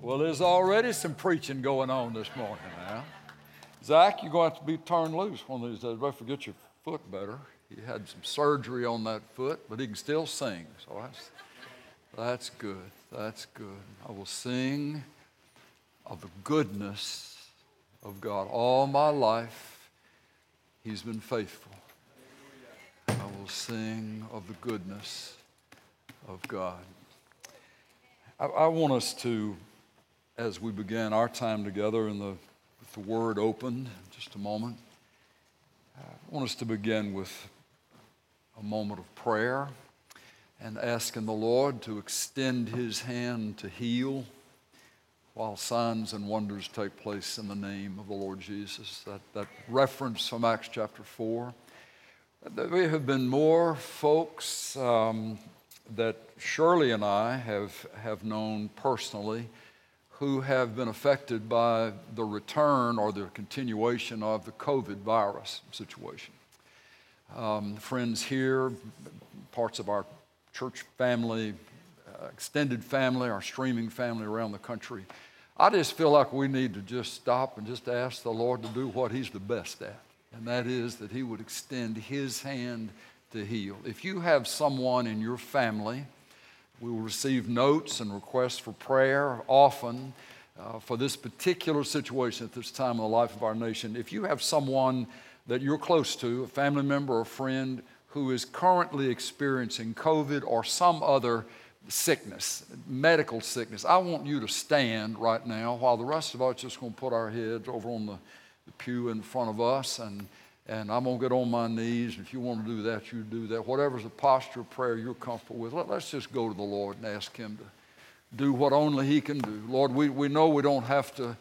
Well, there's already some preaching going on this morning now. Zach, you're going to have to be turned loose one of these days. Don't forget your foot better. He had some surgery on that foot, but he can still sing. So that's, that's good. That's good. I will sing of the goodness of God. All my life, He's been faithful. I will sing of the goodness of God. I, I want us to, as we begin our time together in the, with the Word open, just a moment, I want us to begin with a moment of prayer and asking the Lord to extend His hand to heal while signs and wonders take place in the name of the Lord Jesus. That, that reference from Acts chapter 4. There have been more folks um, that Shirley and I have, have known personally who have been affected by the return or the continuation of the COVID virus situation. Um, friends here, parts of our church family, uh, extended family, our streaming family around the country. I just feel like we need to just stop and just ask the Lord to do what He's the best at, and that is that He would extend His hand to heal. If you have someone in your family, we will receive notes and requests for prayer often uh, for this particular situation at this time in the life of our nation. If you have someone that you're close to, a family member or a friend who is currently experiencing COVID or some other sickness, medical sickness, I want you to stand right now while the rest of us just going to put our heads over on the, the pew in front of us and and I'm going to get on my knees. If you want to do that, you do that. Whatever's the posture of prayer you're comfortable with, let, us just go to the Lord and ask Him to do what only He can do. Lord, we, we know we don't have to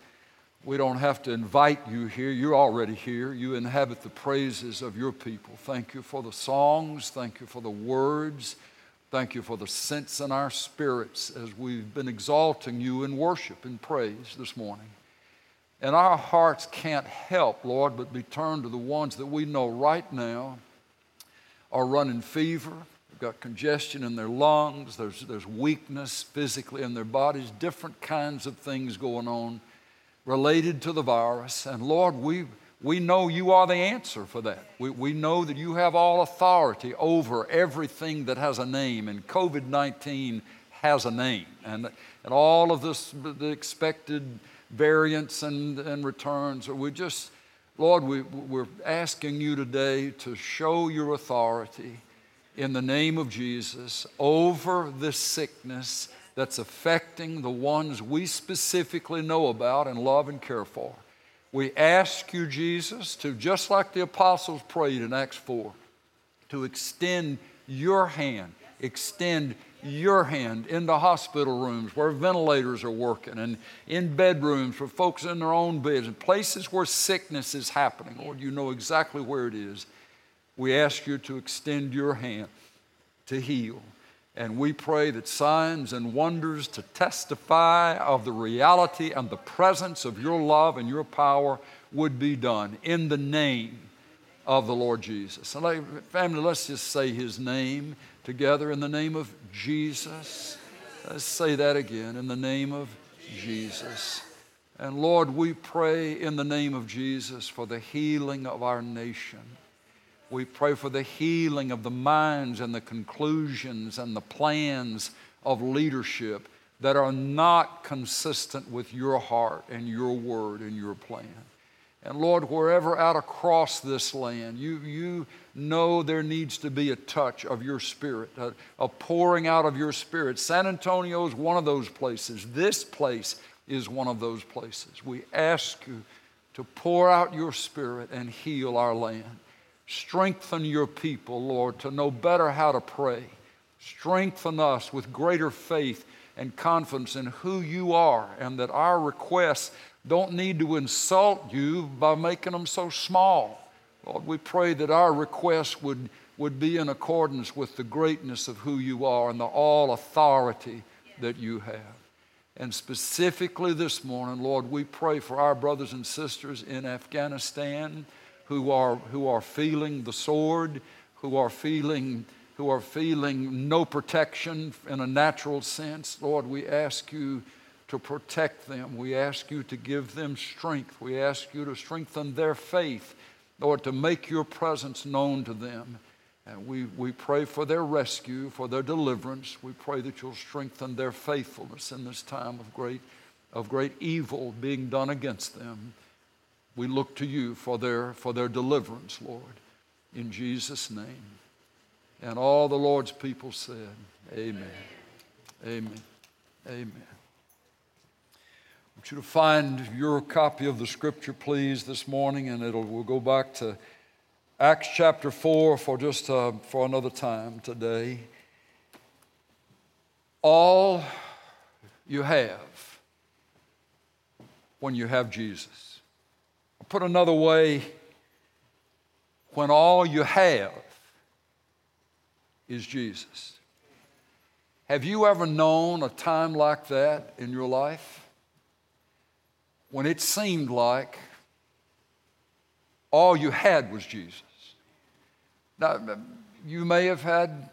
we don't have to invite you here. You're already here. You inhabit the praises of your people. Thank you for the songs. Thank you for the words. Thank you for the sense in our spirits as we've been exalting you in worship and praise this morning. And our hearts can't help, Lord, but be turned to the ones that we know right now are running fever, they've got congestion in their lungs, there's, there's weakness physically in their bodies, different kinds of things going on related to the virus. And Lord, we, we know you are the answer for that. We, we know that you have all authority over everything that has a name, and COVID 19 has a name. And, and all of this, the expected variants and, and returns, we just, Lord, we, we're asking you today to show your authority in the name of Jesus over this sickness that's affecting the ones we specifically know about and love and care for. We ask you, Jesus, to, just like the apostles prayed in Acts 4, to extend your hand, extend your hand into hospital rooms where ventilators are working and in bedrooms for folks in their own beds and places where sickness is happening. Lord, you know exactly where it is. We ask you to extend your hand to heal. And we pray that signs and wonders to testify of the reality and the presence of your love and your power would be done in the name of the Lord Jesus. And family, let's just say his name together in the name of Jesus. Let's say that again in the name of Jesus. And Lord, we pray in the name of Jesus for the healing of our nation. We pray for the healing of the minds and the conclusions and the plans of leadership that are not consistent with your heart and your word and your plan. And Lord, wherever out across this land, you, you know there needs to be a touch of your spirit, a, a pouring out of your spirit. San Antonio is one of those places. This place is one of those places. We ask you to pour out your spirit and heal our land. Strengthen your people, Lord, to know better how to pray. Strengthen us with greater faith and confidence in who you are, and that our requests don't need to insult you by making them so small. Lord, we pray that our requests would, would be in accordance with the greatness of who you are and the all authority that you have. And specifically this morning, Lord, we pray for our brothers and sisters in Afghanistan who are, who are feeling the sword, who are feeling, who are feeling no protection in a natural sense. Lord, we ask you to protect them. We ask you to give them strength. We ask you to strengthen their faith, Lord, to make your presence known to them. And we, we pray for their rescue, for their deliverance. We pray that you'll strengthen their faithfulness in this time of great, of great evil being done against them. We look to you for their, for their deliverance, Lord, in Jesus' name. And all the Lord's people said, Amen. Amen. Amen. I you to find your copy of the scripture, please, this morning, and it'll, we'll go back to Acts chapter 4 for just uh, for another time today. All you have when you have Jesus. Put another way, when all you have is Jesus. Have you ever known a time like that in your life? When it seemed like all you had was Jesus. Now, you may have had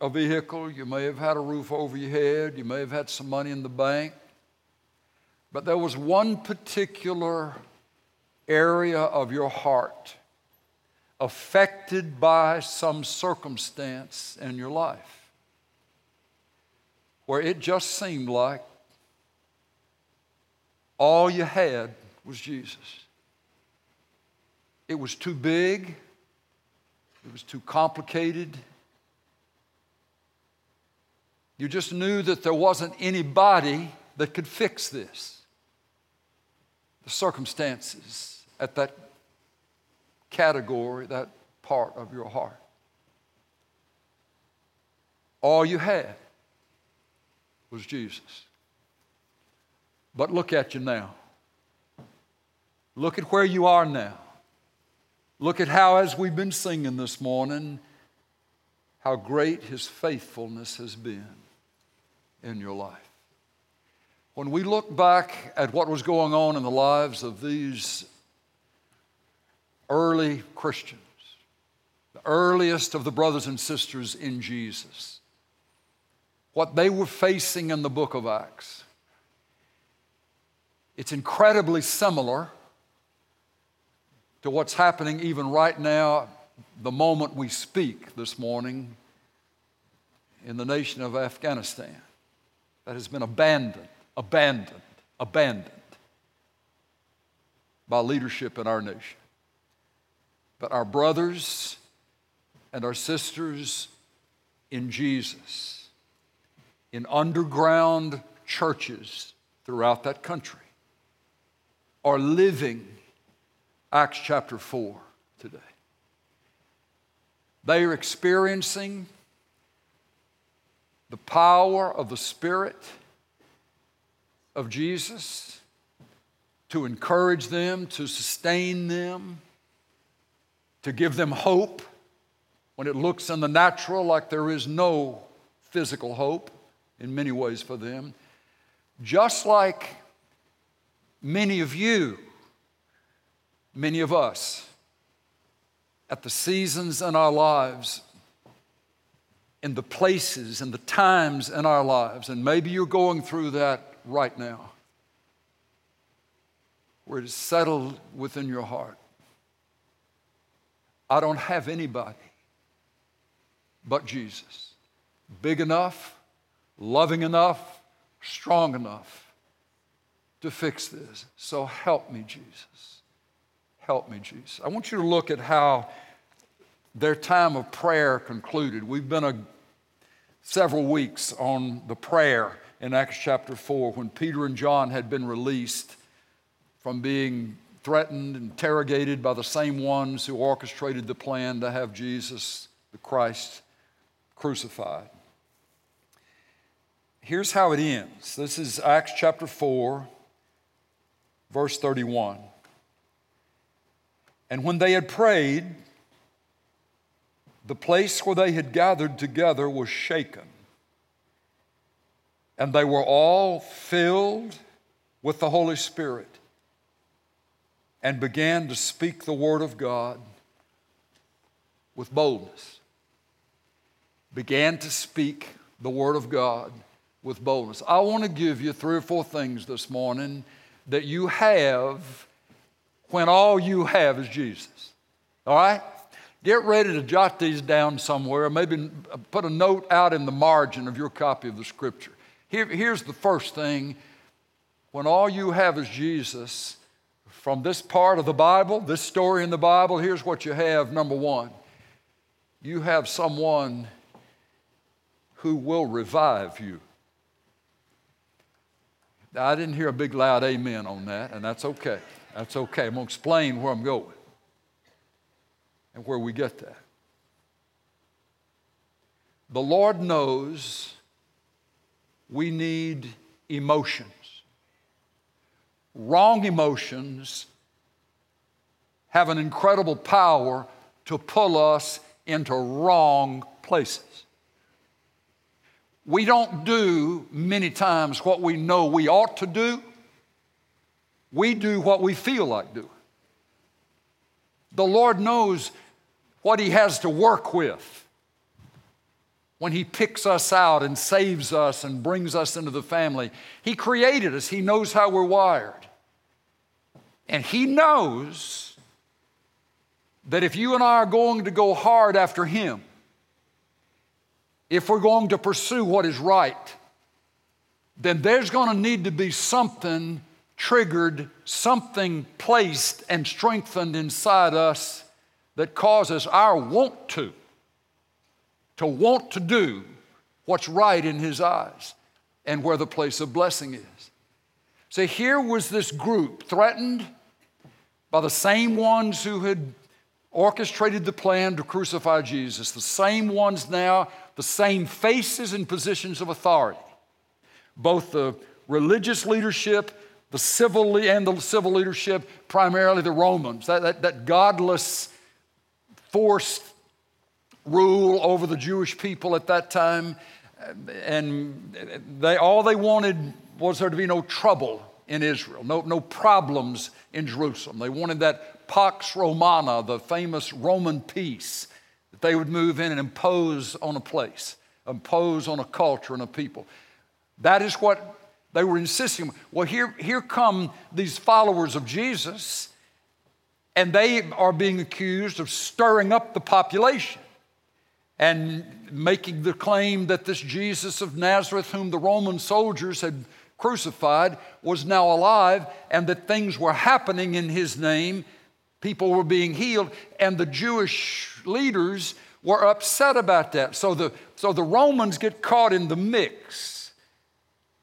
a vehicle, you may have had a roof over your head, you may have had some money in the bank, but there was one particular area of your heart affected by some circumstance in your life where it just seemed like all you had was Jesus. It was too big, it was too complicated. You just knew that there wasn't anybody that could fix this. The circumstances at that category, that part of your heart. All you had was Jesus. But look at you now. Look at where you are now. Look at how, as we've been singing this morning, how great his faithfulness has been in your life. When we look back at what was going on in the lives of these early Christians, the earliest of the brothers and sisters in Jesus, what they were facing in the book of Acts, it's incredibly similar to what's happening even right now, the moment we speak this morning in the nation of Afghanistan that has been abandoned, abandoned, abandoned by leadership in our nation. But our brothers and our sisters in Jesus, in underground churches throughout that country, are living Acts chapter 4 today. They are experiencing the power of the Spirit of Jesus to encourage them, to sustain them, to give them hope when it looks in the natural like there is no physical hope in many ways for them. Just like many of you, many of us, at the seasons in our lives, in the places and the times in our lives, and maybe you're going through that right now, where it is settled within your heart. I don't have anybody but Jesus. Big enough, loving enough, strong enough to fix this. So help me, Jesus. Help me, Jesus. I want you to look at how their time of prayer concluded. We've been a, several weeks on the prayer in Acts chapter 4 when Peter and John had been released from being threatened, interrogated by the same ones who orchestrated the plan to have Jesus, the Christ, crucified. Here's how it ends. This is Acts chapter 4, Verse 31. And when they had prayed, the place where they had gathered together was shaken. And they were all filled with the Holy Spirit and began to speak the word of God with boldness. Began to speak the word of God with boldness. I want to give you three or four things this morning that you have when all you have is Jesus. All right? Get ready to jot these down somewhere. Maybe uh, put a note out in the margin of your copy of the scripture. Here, here's the first thing when all you have is Jesus, from this part of the Bible, this story in the Bible, here's what you have. Number one, you have someone who will revive you. I didn't hear a big loud amen on that, and that's okay. That's okay. I'm going to explain where I'm going and where we get that. The Lord knows we need emotions. Wrong emotions have an incredible power to pull us into wrong places. We don't do many times what we know we ought to do. We do what we feel like doing. The Lord knows what He has to work with when He picks us out and saves us and brings us into the family. He created us, He knows how we're wired. And He knows that if you and I are going to go hard after Him, if we're going to pursue what is right, then there's going to need to be something triggered, something placed and strengthened inside us that causes our want to, to want to do what's right in His eyes and where the place of blessing is. So here was this group threatened by the same ones who had orchestrated the plan to crucify Jesus, the same ones now the same faces and positions of authority. Both the religious leadership, the civil and the civil leadership, primarily the Romans, that, that, that godless, forced rule over the Jewish people at that time. And they, all they wanted was there to be no trouble in Israel, no, no problems in Jerusalem. They wanted that Pax Romana, the famous Roman peace they would move in and impose on a place, impose on a culture and a people. That is what they were insisting. Well, here, here come these followers of Jesus, and they are being accused of stirring up the population and making the claim that this Jesus of Nazareth, whom the Roman soldiers had crucified, was now alive, and that things were happening in his name. People were being healed, and the Jewish leaders were upset about that. So the, so the Romans get caught in the mix.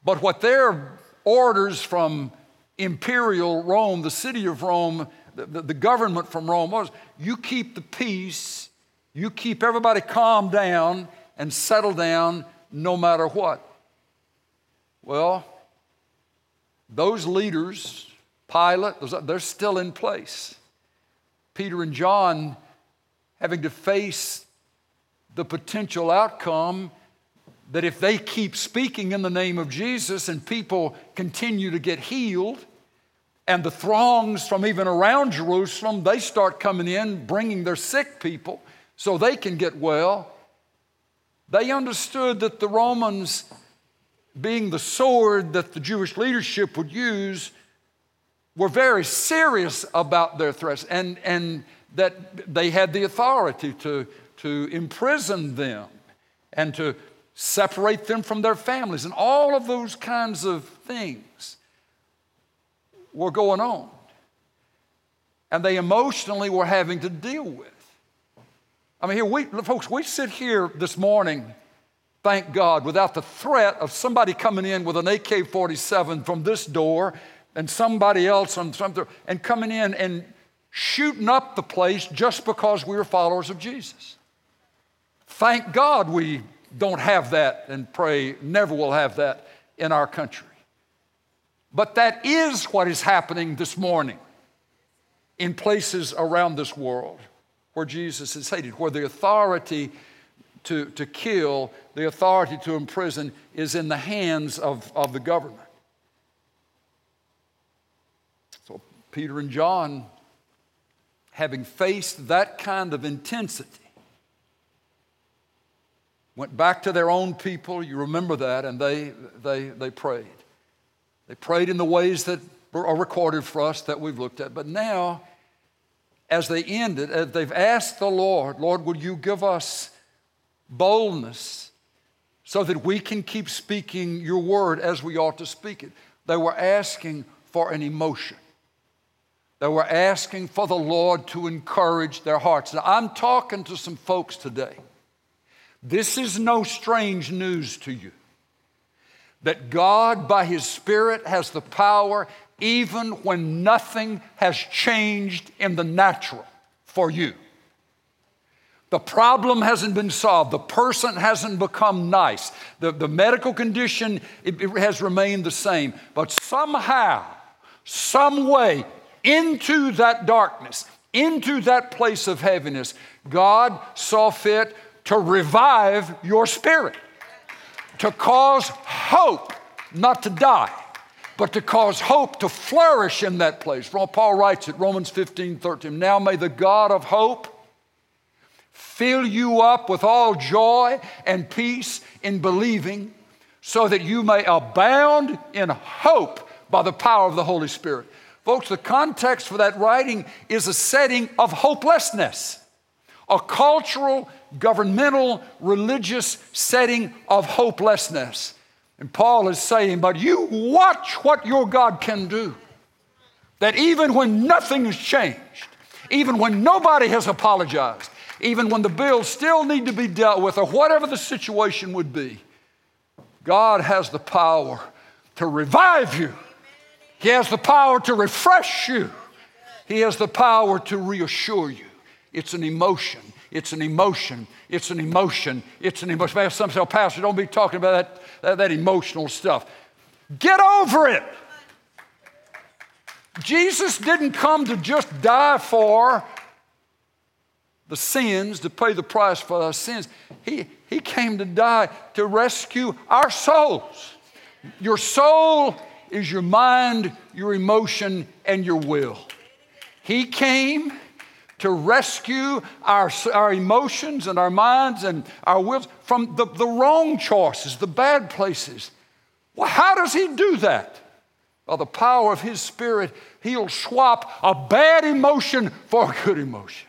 But what their orders from imperial Rome, the city of Rome, the, the, the government from Rome was you keep the peace, you keep everybody calm down and settle down no matter what. Well, those leaders, Pilate, they're still in place. Peter and John having to face the potential outcome that if they keep speaking in the name of Jesus and people continue to get healed, and the throngs from even around Jerusalem, they start coming in, bringing their sick people so they can get well. They understood that the Romans, being the sword that the Jewish leadership would use, were very serious about their threats. And, and that they had the authority to, to imprison them and to separate them from their families. And all of those kinds of things were going on. And they emotionally were having to deal with. I mean, here we, folks, we sit here this morning, thank God, without the threat of somebody coming in with an AK 47 from this door and somebody else and coming in and shooting up the place just because we are followers of Jesus. Thank God we don't have that and pray never will have that in our country. But that is what is happening this morning in places around this world where Jesus is hated, where the authority to, to kill, the authority to imprison is in the hands of, of the government. So Peter and John having faced that kind of intensity, went back to their own people. You remember that, and they, they, they prayed. They prayed in the ways that are recorded for us that we've looked at. But now, as they ended, as they've asked the Lord, Lord, would you give us boldness so that we can keep speaking your word as we ought to speak it? They were asking for an emotion. They were asking for the Lord to encourage their hearts. Now, I'm talking to some folks today. This is no strange news to you that God, by His Spirit, has the power even when nothing has changed in the natural for you. The problem hasn't been solved. The person hasn't become nice. The, the medical condition it, it has remained the same. But somehow, some way, into that darkness, into that place of heaviness, God saw fit to revive your spirit, to cause hope not to die but to cause hope to flourish in that place. Paul writes it, Romans 15, 13. Now may the God of hope fill you up with all joy and peace in believing, so that you may abound in hope by the power of the Holy Spirit. Folks, the context for that writing is a setting of hopelessness, a cultural, governmental, religious setting of hopelessness. And Paul is saying, But you watch what your God can do. That even when nothing has changed, even when nobody has apologized, even when the bills still need to be dealt with, or whatever the situation would be, God has the power to revive you. He has the power to refresh you. He has the power to reassure you. It's an emotion. It's an emotion. It's an emotion. It's an emotion. Some say, Pastor, don't be talking about that that, that emotional stuff. Get over it. Jesus didn't come to just die for the sins, to pay the price for our sins. He, he came to die to rescue our souls. Your soul is your mind, your emotion, and your will. He came to rescue our, our emotions and our minds and our wills from the, the wrong choices, the bad places. Well, how does He do that? By the power of His Spirit, He'll swap a bad emotion for a good emotion.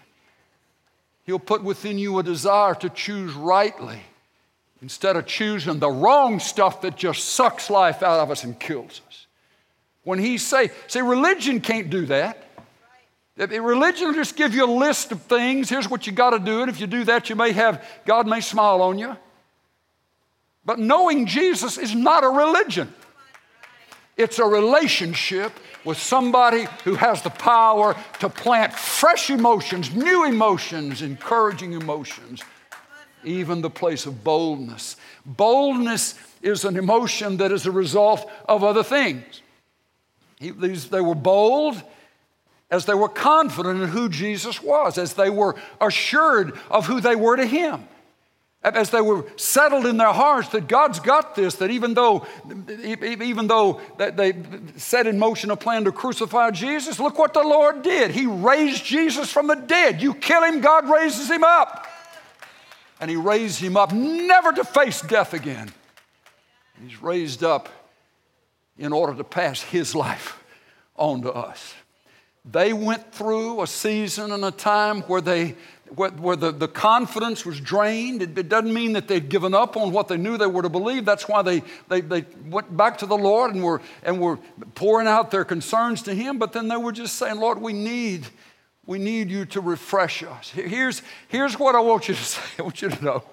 He'll put within you a desire to choose rightly instead of choosing the wrong stuff that just sucks life out of us and kills us. When He say, see, religion can't do that. Religion will just give you a list of things. Here's what you got to do. And if you do that, you may have, God may smile on you. But knowing Jesus is not a religion, it's a relationship with somebody who has the power to plant fresh emotions, new emotions, encouraging emotions, even the place of boldness. Boldness is an emotion that is a result of other things. He, these, they were bold as they were confident in who Jesus was, as they were assured of who they were to Him, as they were settled in their hearts that God's got this, that even though, even though they set in motion a plan to crucify Jesus, look what the Lord did. He raised Jesus from the dead. You kill him, God raises him up. And He raised him up never to face death again. He's raised up in order to pass His life on to us. They went through a season and a time where, they, where, where the, the confidence was drained. It, it, doesn't mean that they'd given up on what they knew they were to believe. That's why they, they, they went back to the Lord and were, and were pouring out their concerns to Him. But then they were just saying, Lord, we need, we need you to refresh us. Here's, here's what I want you to say. I want you to know.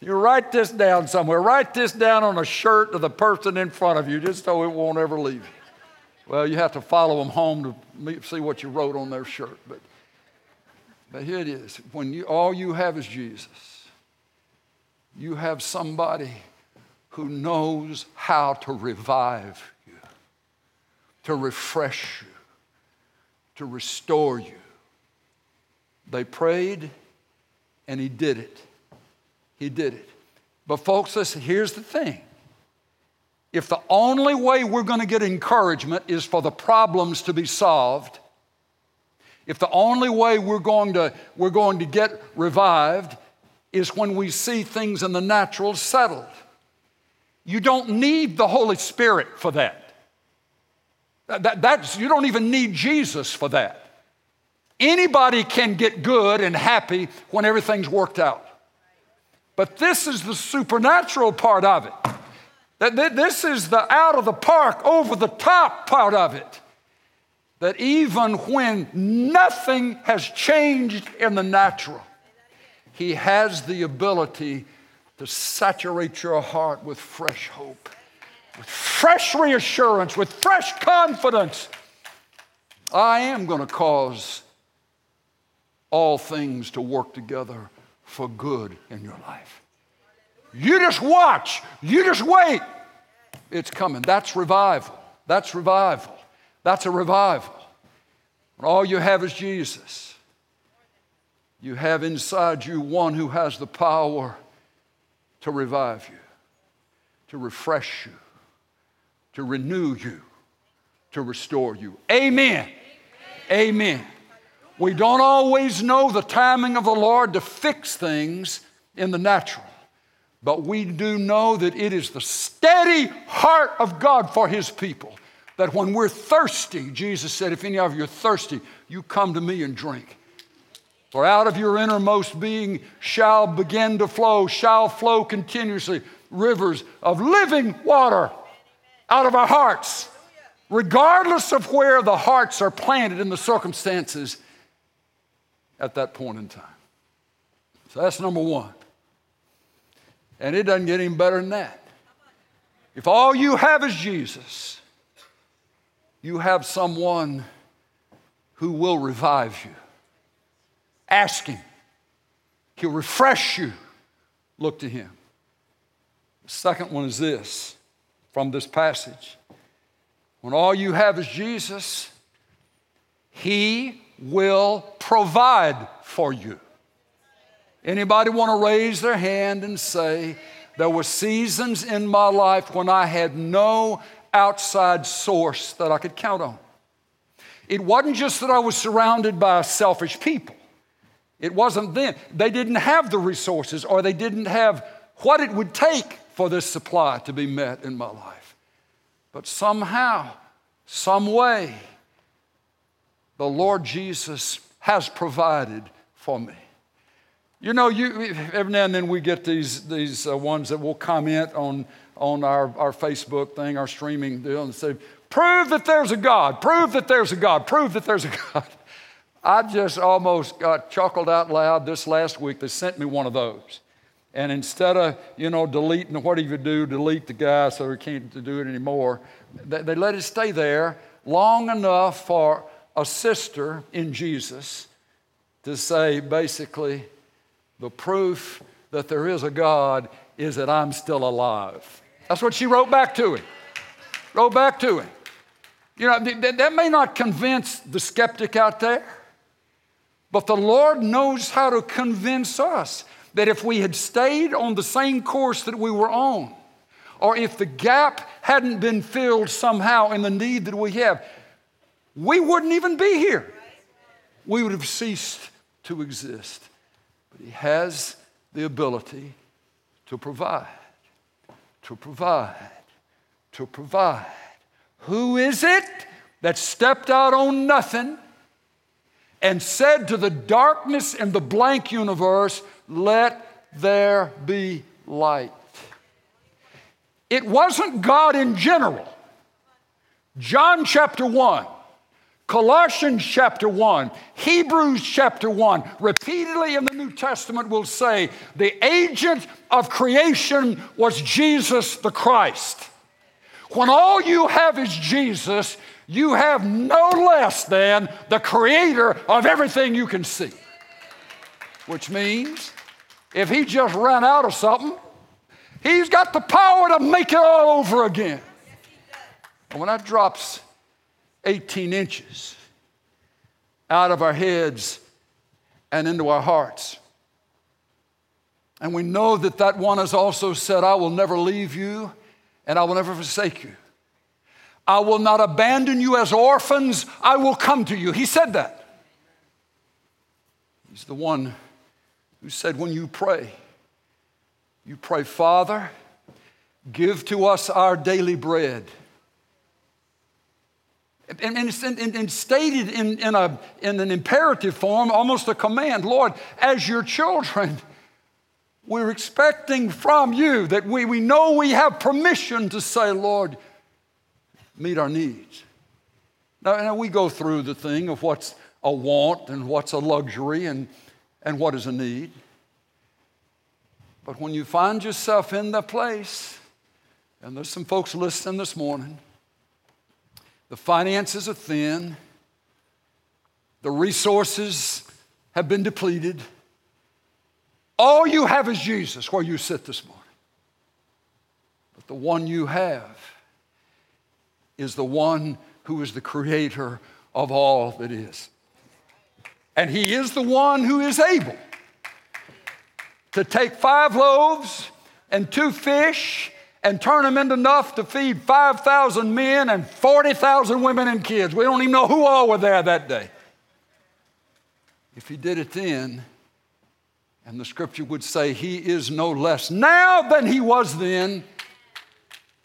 You write this down somewhere. Write this down on a shirt to the person in front of you just so it won't ever leave you. Well, you have to follow them home to see what you wrote on their shirt. But, but here it is. When you, all you have is Jesus, you have somebody who knows how to revive you, to refresh you, to restore you. They prayed and he did it. He did it. But, folks, listen, here's the thing if the only way we're going to get encouragement is for the problems to be solved, if the only way we're going to, we're going to get revived is when we see things in the natural settled. You don't need the Holy Spirit for that. that that's, you don't even need Jesus for that. Anybody can get good and happy when everything's worked out. But this is the supernatural part of it. This is the out of the park, over the top part of it. That even when nothing has changed in the natural, He has the ability to saturate your heart with fresh hope, with fresh reassurance, with fresh confidence. I am going to cause all things to work together for good in your life. You just watch, you just wait. It's coming. That's revival. That's revival. That's a revival. When all you have is Jesus, you have inside you one who has the power to revive you, to refresh you, to renew you, to restore you. Amen. Amen. We don't always know the timing of the Lord to fix things in the natural, but we do know that it is the steady heart of God for His people. That when we're thirsty, Jesus said, If any of you are thirsty, you come to me and drink. For out of your innermost being shall begin to flow, shall flow continuously rivers of living water out of our hearts, regardless of where the hearts are planted in the circumstances at that point in time. So that's number one. And it doesn't get any better than that. If all you have is Jesus, you have someone who will revive you. Ask Him, He'll refresh you. Look to Him. The second one is this from this passage. When all you have is Jesus, He will provide for you. Anybody want to raise their hand and say, there were seasons in my life when I had no outside source that I could count on. It wasn't just that I was surrounded by selfish people. It wasn't then. They didn't have the resources or they didn't have what it would take for this supply to be met in my life. But somehow, some way, the Lord Jesus has provided for me. You know, you, every now and then we get these, these uh, ones that will comment on, on our, our Facebook thing, our streaming deal, and say, prove that there's a God, prove that there's a God, prove that there's a God. I just almost got chuckled out loud this last week. They sent me one of those. And instead of, you know, deleting, what do you do? Delete the guy so he can't do it anymore. They, they let it stay there long enough for a sister in Jesus to say, basically, the proof that there is a God is that I'm still alive. That's what she wrote back to him. Wrote back to him. You know, that may not convince the skeptic out there, but the Lord knows how to convince us that if we had stayed on the same course that we were on, or if the gap hadn't been filled somehow in the need that we have, we wouldn't even be here. We would have ceased to exist. But He has the ability to provide, to provide, to provide. Who is it that stepped out on nothing and said to the darkness and the blank universe, Let there be light? It wasn't God in general. John chapter 1 Colossians chapter 1, Hebrews chapter 1, repeatedly in the New Testament will say the agent of creation was Jesus the Christ. When all you have is Jesus, you have no less than the creator of everything you can see. Which means if he just ran out of something, he's got the power to make it all over again. And when that drops 18 inches out of our heads and into our hearts. And we know that that one has also said, I will never leave you and I will never forsake you. I will not abandon you as orphans, I will come to you. He said that. He's the one who said, When you pray, You pray, Father, give to us our daily bread. And, and in, in stated in, in, a, in an imperative form, almost a command Lord, as your children, we're expecting from you that we, we know we have permission to say, Lord, meet our needs. Now, now, we go through the thing of what's a want and what's a luxury and, and what is a need. But when you find yourself in that place, and there's some folks listening this morning, the finances are thin, the resources have been depleted. All you have is Jesus where you sit this morning. But the one you have is the one who is the creator of all that is. And he is the one who is able to take five loaves and two fish and turn them into enough to feed 5,000 men and 40,000 women and kids. We don't even know who all were there that day. If he did it then, and the scripture would say he is no less now than he was then,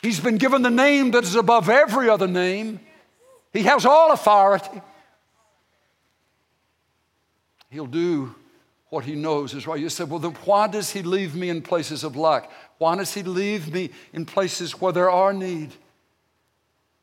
he's been given the name that is above every other name. He has all authority. He'll do what he knows is right. You said, well, then why does he leave me in places of lack? Why does he leave me in places where there are need?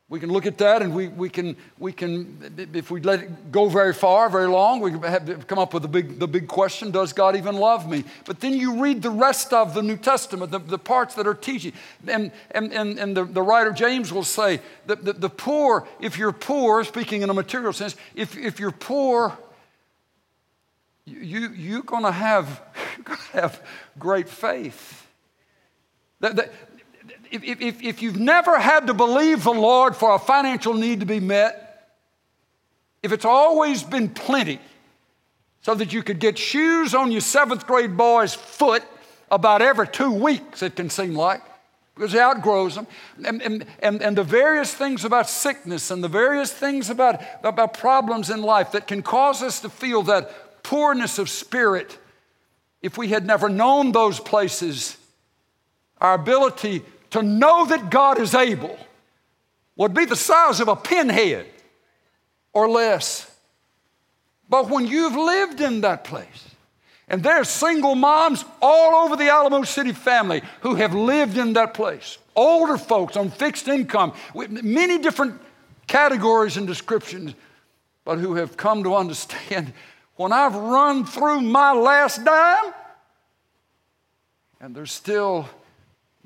We can look at that and we, we, can, we can, if we let it go very far, very long, we have come up with the big, the big question Does God even love me? But then you read the rest of the New Testament, the, the parts that are teaching. And, and, and, and the, the writer James will say that the, the poor, if you're poor, speaking in a material sense, if, if you're poor, you, you're going to have great faith. That, if, if, if you've never had to believe the Lord for a financial need to be met, if it's always been plenty, so that you could get shoes on your seventh grade boy's foot about every two weeks, it can seem like, because he outgrows them, and, and, and, and the various things about sickness and the various things about, about problems in life that can cause us to feel that poorness of spirit, if we had never known those places, our ability to know that God is able would be the size of a pinhead or less. But when you've lived in that place, and there's single moms all over the Alamo City family who have lived in that place, older folks on fixed income, with many different categories and descriptions, but who have come to understand when I've run through my last dime and there's still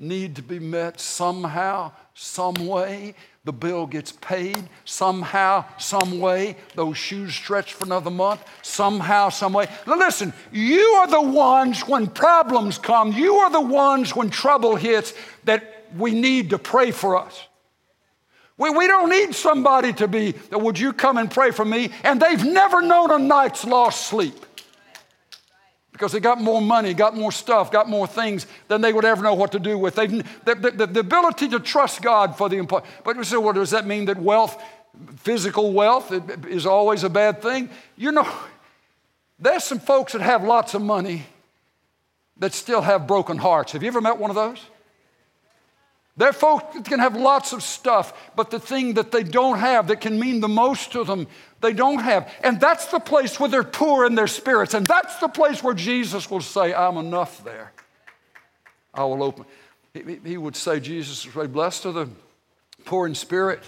need to be met somehow, some way, the bill gets paid somehow, some way, those shoes stretch for another month, somehow, some way. Listen, you are the ones when problems come, you are the ones when trouble hits that we need to pray for us. We, we don't need somebody to be, would you come and pray for me? And they've never known a night's lost sleep because they got more money, got more stuff, got more things than they would ever know what to do with. They've, the, the, the ability to trust God for the important. But you say, well, does that mean that wealth, physical wealth, is always a bad thing? You know, there's some folks that have lots of money that still have broken hearts. Have you ever met one of those? There folks can have lots of stuff, but the thing that they don't have that can mean the most to them, they don't have. And that's the place where they're poor in their spirits. And that's the place where Jesus will say, I'm enough there. I will open. He, would say, Jesus would say, Blessed are the poor in spirit,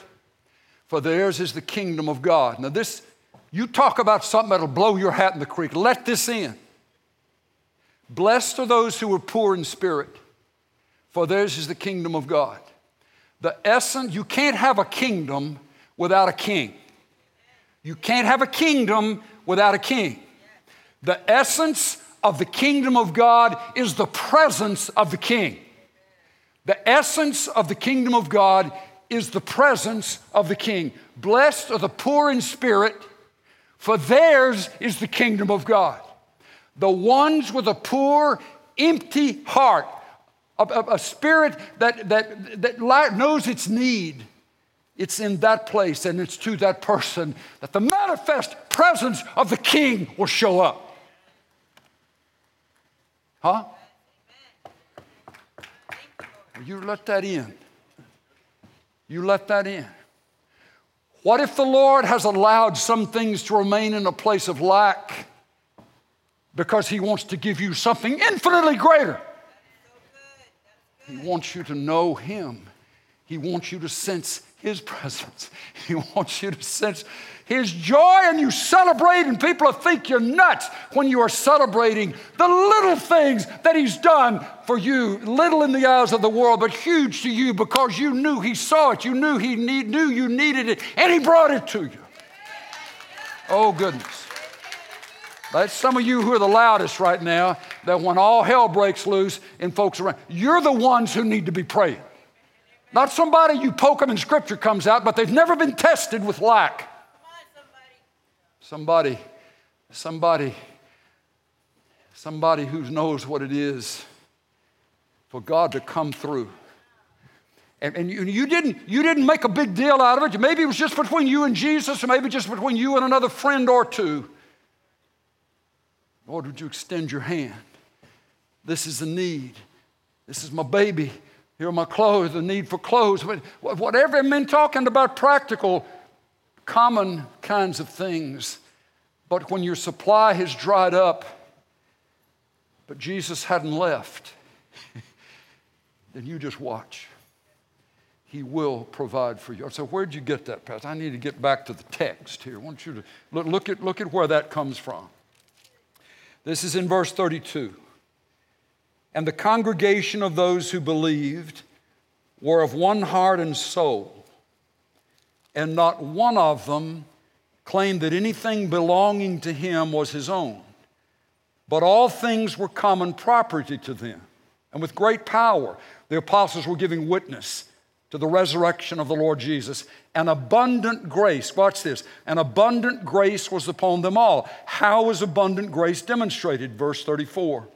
for theirs is the kingdom of God. Now, this, you talk about something that'll blow your hat in the creek. Let this in. Blessed are those who are poor in spirit for theirs is the kingdom of God. The essence, you can't have a kingdom without a king. You can't have a kingdom without a king. The essence of the kingdom of God is the presence of the king. The essence of the kingdom of God is the presence of the king. Blessed are the poor in spirit, for theirs is the kingdom of God. The ones with a poor, empty heart a, a, a spirit that, that, that knows its need. It's in that place and it's to that person that the manifest presence of the king will show up. Huh? You let that in. You let that in. What if the Lord has allowed some things to remain in a place of lack because He wants to give you something infinitely greater? He wants you to know Him. He wants you to sense His presence. He wants you to sense His joy, and you celebrate, and people think you're nuts when you are celebrating the little things that He's done for you. Little in the eyes of the world, but huge to you because you knew He saw it. You knew He need, knew you needed it, and He brought it to you. Oh, goodness. That's some of you who are the loudest right now, that when all hell breaks loose and folks around, you're the ones who need to be praying. Not somebody you poke them and scripture comes out, but they've never been tested with lack. Somebody, somebody, somebody who knows what it is for God to come through. And, and you, you, didn't, you didn't make a big deal out of it. Maybe it was just between you and Jesus, or maybe just between you and another friend or two. Lord, would you extend your hand? This is a need. This is my baby. Here are my clothes, the need for clothes. Whatever, I've been talking about practical, common kinds of things. But when your supply has dried up, but Jesus hadn't left, then you just watch. He will provide for you. So, where'd you get that, Pastor? I need to get back to the text here. I want you to look, look, at, look at where that comes from. This is in verse 32. And the congregation of those who believed were of one heart and soul, and not one of them claimed that anything belonging to him was his own, but all things were common property to them. And with great power, the apostles were giving witness to the resurrection of the Lord Jesus. An abundant grace, watch this, an abundant grace was upon them all. How was abundant grace demonstrated? Verse 34.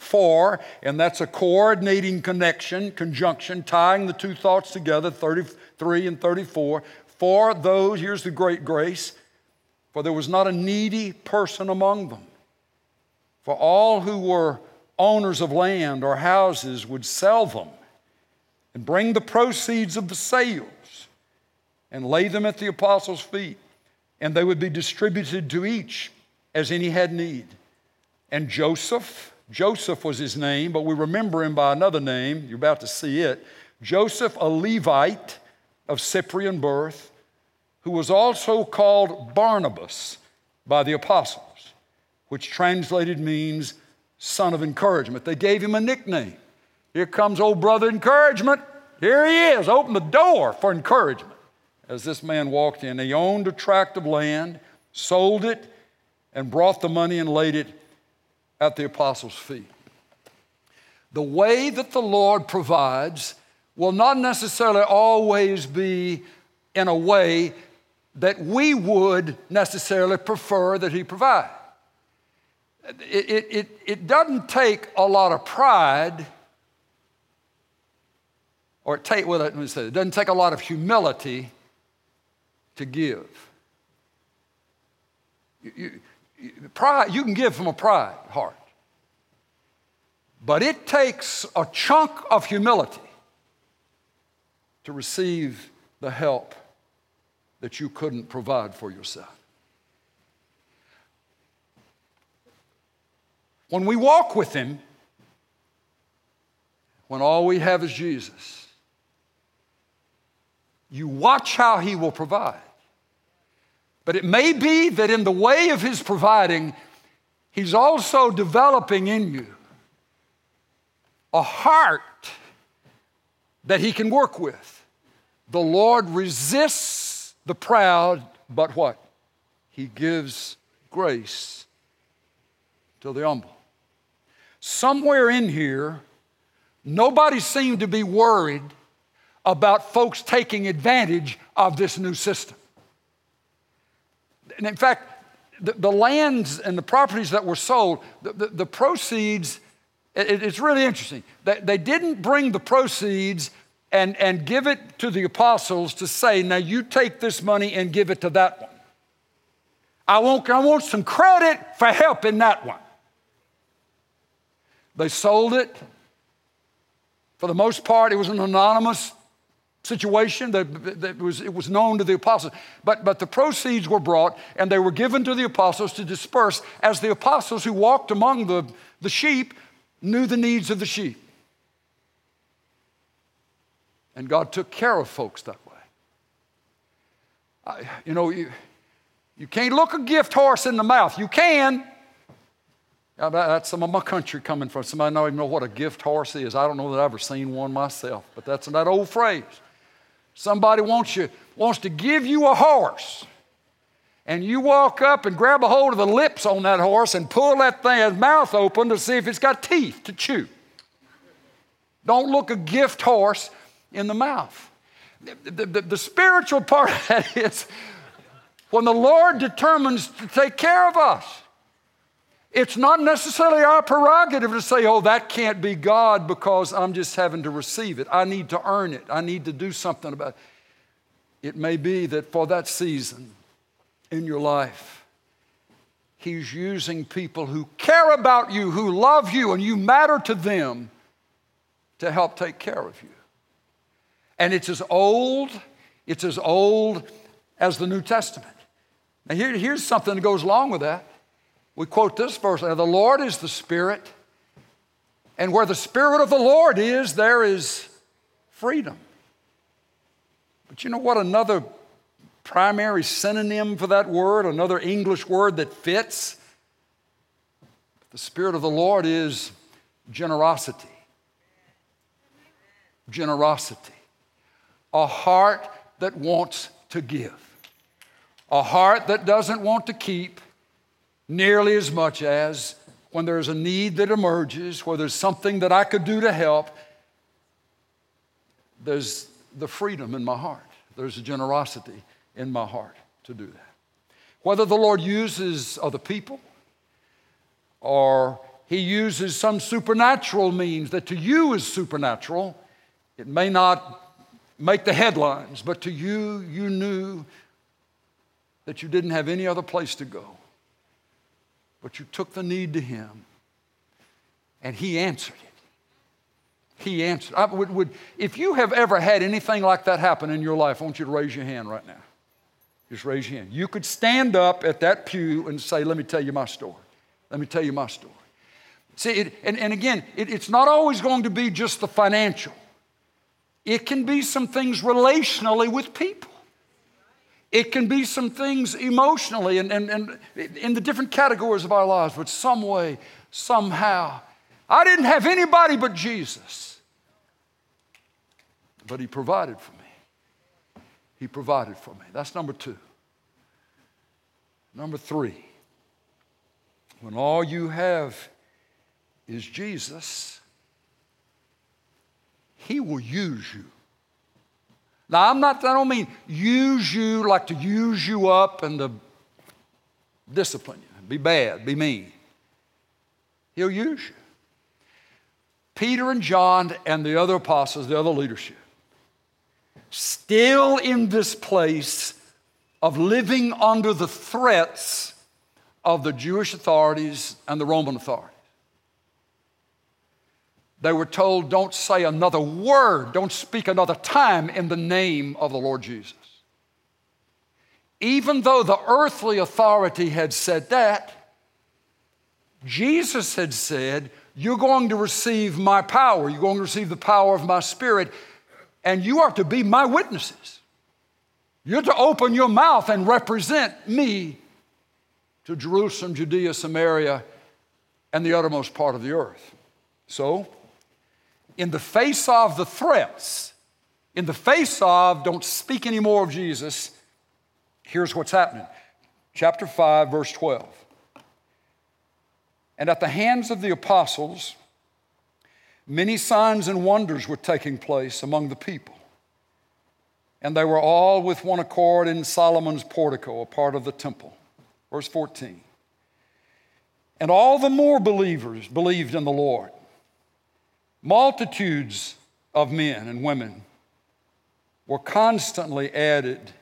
For, and that's a coordinating connection, conjunction, tying the two thoughts together, 33 and 34. For those, here's the great grace, for there was not a needy person among them. For all who were owners of land or houses would sell them and bring the proceeds of the sales and lay them at the apostles' feet, and they would be distributed to each as any had need. And Joseph, Joseph was his name, but we remember him by another name. You're about to see it. Joseph, a Levite of Cyprian birth, who was also called Barnabas by the apostles, which translated means son of encouragement. They gave him a nickname. Here comes old brother encouragement. Here he is. Open the door for encouragement. As this man walked in, he owned a tract of land, sold it, and brought the money and laid it at the apostles' feet. The way that the Lord provides will not necessarily always be in a way that we would necessarily prefer that He provide. It, it, it, it doesn't take a lot of pride or take, well, let me say, it doesn't take a lot of humility to give. You, you, pride, you can give from a pride heart. But it takes a chunk of humility to receive the help that you couldn't provide for yourself. When we walk with Him, when all we have is Jesus, you watch how He will provide. But it may be that in the way of His providing, He's also developing in you a heart that He can work with. The Lord resists the proud, but what? He gives grace to the humble. Somewhere in here, nobody seemed to be worried about folks taking advantage of this new system. And in fact, the, the lands and the properties that were sold, the, the, the proceeds, it, it's really interesting. They, they didn't bring the proceeds and, and give it to the apostles to say, now you take this money and give it to that one. I want, I want some credit for helping that one. They sold it For the most part, it was an anonymous situation that, that was, it was known to the apostles. But, but the proceeds were brought and they were given to the apostles to disperse as the apostles who walked among the, the sheep knew the needs of the sheep. And God took care of folks that way. I, you know, you, you can't look a gift horse in the mouth. You can. That's some of my country coming from. Somebody don't even know what a gift horse is. I don't know that I've ever seen one myself, but that's that old phrase. Somebody wants you wants to give you a horse, and you walk up and grab a hold of the lips on that horse and pull that thing's mouth open to see if it's got teeth to chew. Don't look a gift horse in the mouth. The, the, the spiritual part of that is when the Lord determines to take care of us. It's not necessarily our prerogative to say, oh, that can't be God because I'm just having to receive it. I need to earn it. I need to do something about it. It may be that for that season in your life, He's using people who care about you, who love you, and you matter to them to help take care of you. And it's as old, it's as old as the New Testament. Now, here, here's something that goes along with that. We quote this verse now, the Lord is the Spirit, and where the Spirit of the Lord is, there is freedom. But you know what another primary synonym for that word, another English word that fits? The Spirit of the Lord is generosity. Generosity. A heart that wants to give. A heart that doesn't want to keep nearly as much as when there's a need that emerges, where there's something that I could do to help, there's the freedom in my heart. There's a generosity in my heart to do that. Whether the Lord uses other people or he uses some supernatural means that to you is supernatural, it may not make the headlines, but to you, you knew that you didn't have any other place to go. But you took the need to Him, and He answered it. He answered. I would, would, if you have ever had anything like that happen in your life, I want you to raise your hand right now. Just raise your hand. You could stand up at that pew and say, Let me tell you my story. Let me tell you my story. See, it, and, and again, it, it's not always going to be just the financial, it can be some things relationally with people. It can be some things emotionally and, and, and in the different categories of our lives, but some way, somehow. I didn't have anybody but Jesus. But He provided for me. He provided for me. That's number two. Number three, when all you have is Jesus, He will use you. Now, I'm not, I don't mean use you like to use you up and to discipline you, be bad, be mean. He'll use you. Peter and John and the other apostles, the other leadership, still in this place of living under the threats of the Jewish authorities and the Roman authorities. They were told, don't say another word, don't speak another time in the name of the Lord Jesus. Even though the earthly authority had said that, Jesus had said, You're going to receive my power, you're going to receive the power of my spirit, and you are to be my witnesses. You're to open your mouth and represent me to Jerusalem, Judea, Samaria, and the uttermost part of the earth. So, in the face of the threats, in the face of don't speak anymore of Jesus, here's what's happening. Chapter 5, verse 12. And at the hands of the apostles, many signs and wonders were taking place among the people. And they were all with one accord in Solomon's portico, a part of the temple. Verse 14. And all the more believers believed in the Lord Multitudes of men and women were constantly added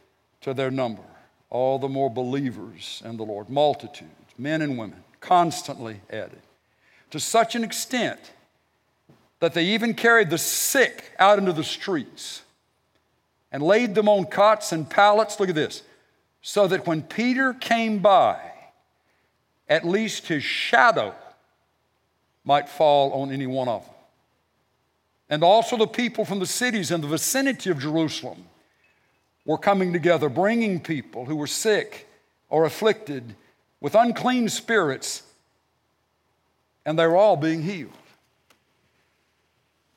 to their number, all the more believers in the Lord. Multitudes, men and women, constantly added. To such an extent that they even carried the sick out into the streets and laid them on cots and pallets. Look at this. So that when Peter came by, at least his shadow might fall on any one of them. And also the people from the cities in the vicinity of Jerusalem were coming together, bringing people who were sick or afflicted with unclean spirits, and they were all being healed.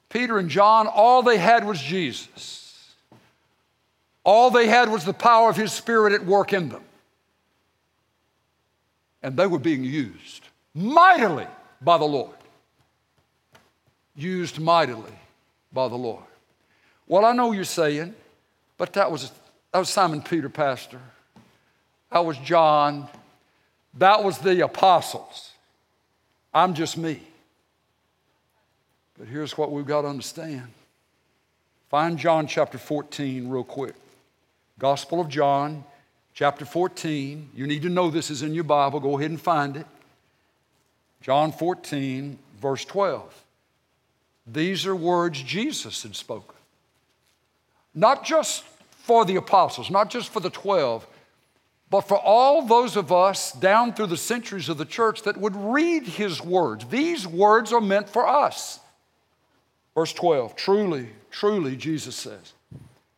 Peter and John, all they had was Jesus. All they had was the power of His Spirit at work in them. And they were being used mightily by the Lord. Used mightily by the Lord. Well, I know you're saying, but that was, that was Simon Peter, Pastor. That was John. That was the apostles. I'm just me. But here's what we've got to understand. Find John chapter 14 real quick. Gospel of John, chapter 14. You need to know this is in your Bible. Go ahead and find it. John 14, verse 12. These are words Jesus had spoken. Not just for the apostles, not just for the 12, but for all those of us down through the centuries of the church that would read his words. These words are meant for us. Verse 12 Truly, truly, Jesus says,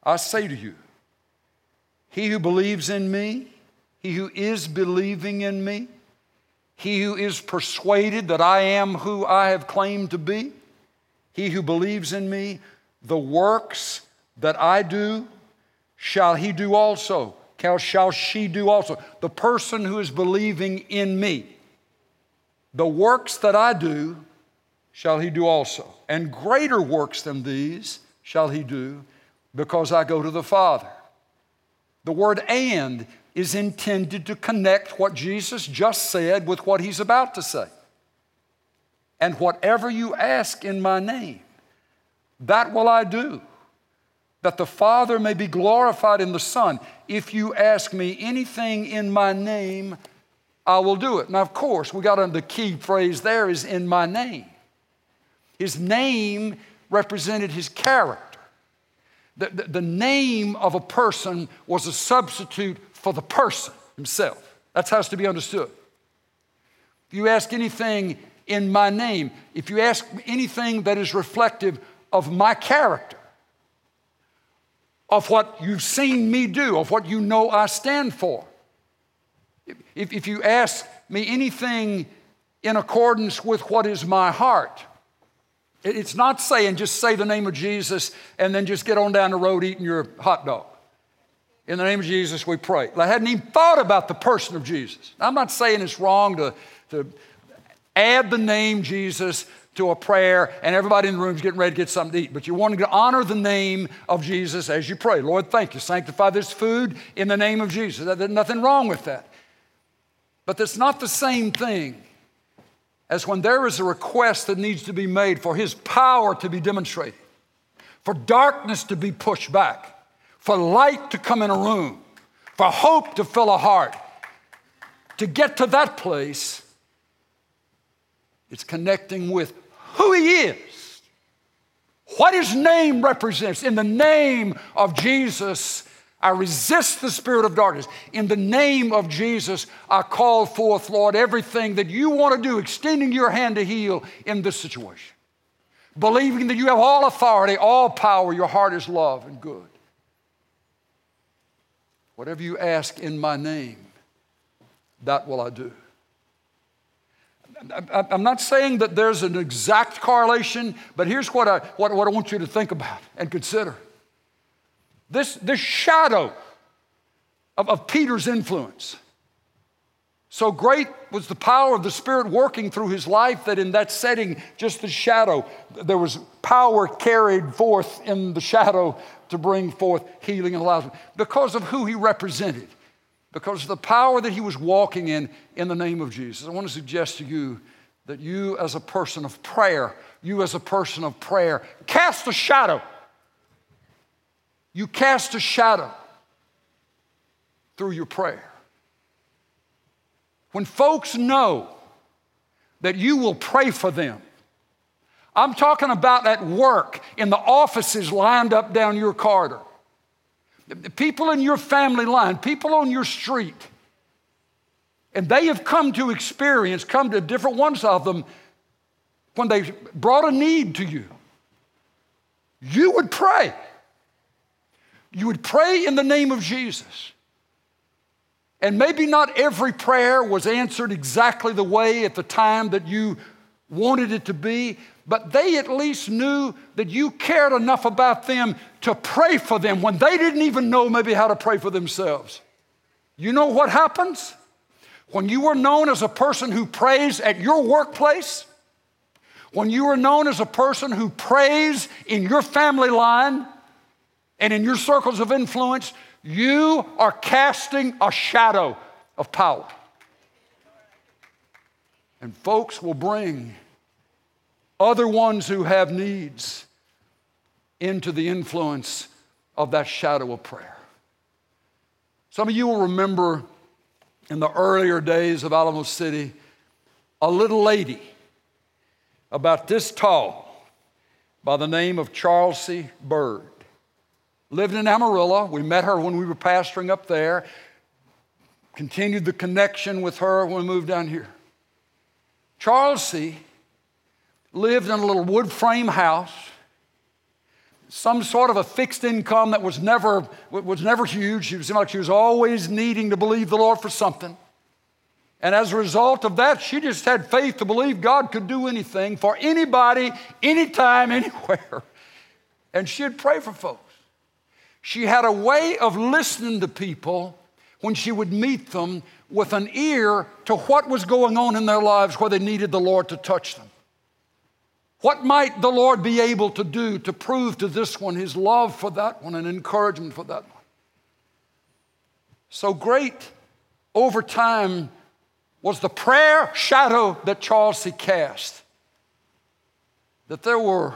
I say to you, he who believes in me, he who is believing in me, he who is persuaded that I am who I have claimed to be, he who believes in me, the works that I do, shall he do also. Shall she do also. The person who is believing in me, the works that I do, shall he do also. And greater works than these shall he do, because I go to the Father. The word and is intended to connect what Jesus just said with what he's about to say. And whatever you ask in my name, that will I do, that the Father may be glorified in the Son. If you ask me anything in my name, I will do it. Now, of course, we got the key phrase there is in my name. His name represented his character. The, the, the, name of a person was a substitute for the person himself. That's how it's to be understood. If you ask anything in my name, if you ask anything that is reflective of my character, of what you've seen me do, of what you know I stand for, if, if you ask me anything in accordance with what is my heart, it's not saying just say the name of Jesus and then just get on down the road eating your hot dog. In the name of Jesus, we pray. I hadn't even thought about the person of Jesus. I'm not saying it's wrong to, to add the name Jesus to a prayer and everybody in the room is getting ready to get something to eat, but you want to honor the name of Jesus as you pray. Lord, thank you. Sanctify this food in the name of Jesus. There's nothing wrong with that. But that's not the same thing as when there is a request that needs to be made for His power to be demonstrated, for darkness to be pushed back, for light to come in a room, for hope to fill a heart. To get to that place, it's connecting with who He is, what His name represents. In the name of Jesus, I resist the spirit of darkness. In the name of Jesus, I call forth, Lord, everything that you want to do, extending your hand to heal in this situation. Believing that you have all authority, all power, your heart is love and good. Whatever you ask in my name, that will I do. I'm not saying that there's an exact correlation, but here's what I, what, what I want you to think about and consider. This, this shadow of, of Peter's influence. So great was the power of the Spirit working through his life that in that setting, just the shadow, there was power carried forth in the shadow to bring forth healing and life because of who he represented, because of the power that he was walking in in the name of Jesus. I want to suggest to you that you, as a person of prayer, you, as a person of prayer, cast a shadow you cast a shadow through your prayer. When folks know that you will pray for them, I'm talking about at work, in the offices lined up down your corridor. People in your family line, people on your street. And they have come to experience, come to different ones of them, when they brought a need to you. You would pray. You would pray in the name of Jesus. And maybe not every prayer was answered exactly the way at the time that you wanted it to be, but they at least knew that you cared enough about them to pray for them when they didn't even know maybe how to pray for themselves. You know what happens? When you are known as a person who prays at your workplace, when you are known as a person who prays in your family line and in your circles of influence, you are casting a shadow of power. And folks will bring other ones who have needs into the influence of that shadow of prayer. Some of you will remember in the earlier days of Alamo City, a little lady about this tall by the name of Charles C. Bird. Lived in Amarillo. We met her when we were pastoring up there. Continued the connection with her when we moved down here. Charles C lived in a little wood frame house, some sort of a fixed income that was never, was never huge. She seemed like she was always needing to believe the Lord for something. And as a result of that, she just had faith to believe God could do anything for anybody, anytime, anywhere. And she'd pray for folks. She had a way of listening to people when she would meet them with an ear to what was going on in their lives where they needed the Lord to touch them. What might the Lord be able to do to prove to this one his love for that one and encouragement for that one? So great over time was the prayer shadow that Charles C. cast. That there were,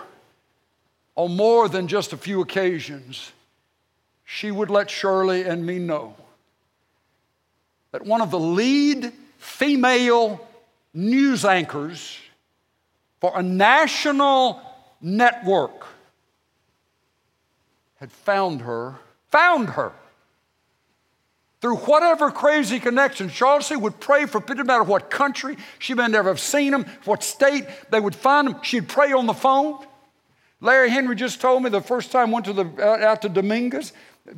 on more than just a few occasions, she would let Shirley and me know that one of the lead female news anchors for a national network had found her, found her. Through whatever crazy connection, Charles would pray for, it didn't matter what country, she may never have seen him, what state, they would find him. She'd pray on the phone. Larry Henry just told me the first time went to the, out to Dominguez,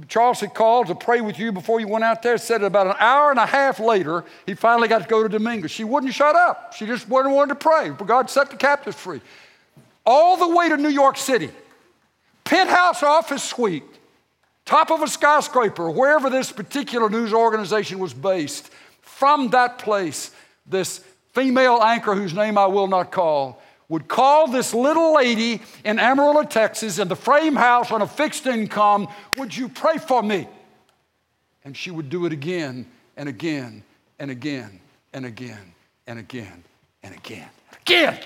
Charles had called to pray with you before you went out there. Said about an hour and a half later, he finally got to go to Dominguez. She wouldn't shut up. She just wanted, wanted to pray. But God set the captives free. All the way to New York City, penthouse office suite, top of a skyscraper, wherever this particular news organization was based. From that place, this female anchor whose name I will not call would call this little lady in Amarillo, Texas, in the frame house on a fixed income, Would you pray for me? And she would do it again and again and again and again and again and again. and Again.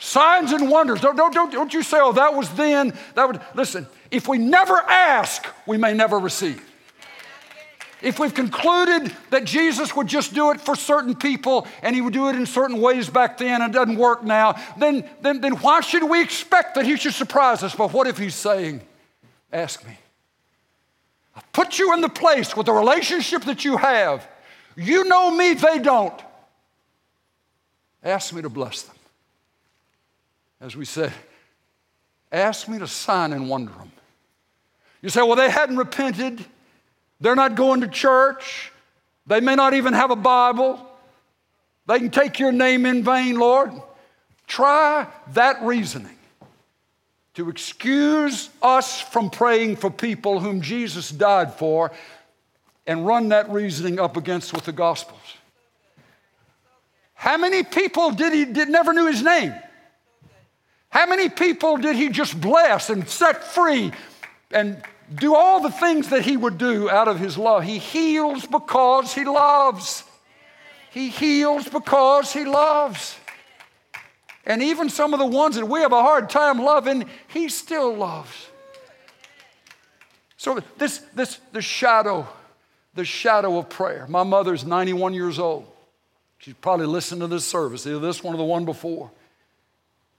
Signs and wonders. Don't, don't, don't, don't you say, oh, that was then. That would listen, if we never ask, we may never receive if we've concluded that Jesus would just do it for certain people and he would do it in certain ways back then and it doesn't work now, then, then, then why should we expect that he should surprise us? But what if he's saying, Ask me? I put you in the place with the relationship that you have. You know me, they don't. Ask me to bless them. As we said, ask me to sign and wonder them. You say, well, they hadn't repented. They're not going to church. They may not even have a Bible. They can take your name in vain, Lord. Try that reasoning to excuse us from praying for people whom Jesus died for and run that reasoning up against with the Gospels. How many people did he did never knew his name? How many people did he just bless and set free and do all the things that he would do out of his love. He heals because he loves. He heals because he loves. And even some of the ones that we have a hard time loving, he still loves. So this, this, the shadow, the shadow of prayer. My mother's 91 years old. She's probably listened to this service, either this one or the one before.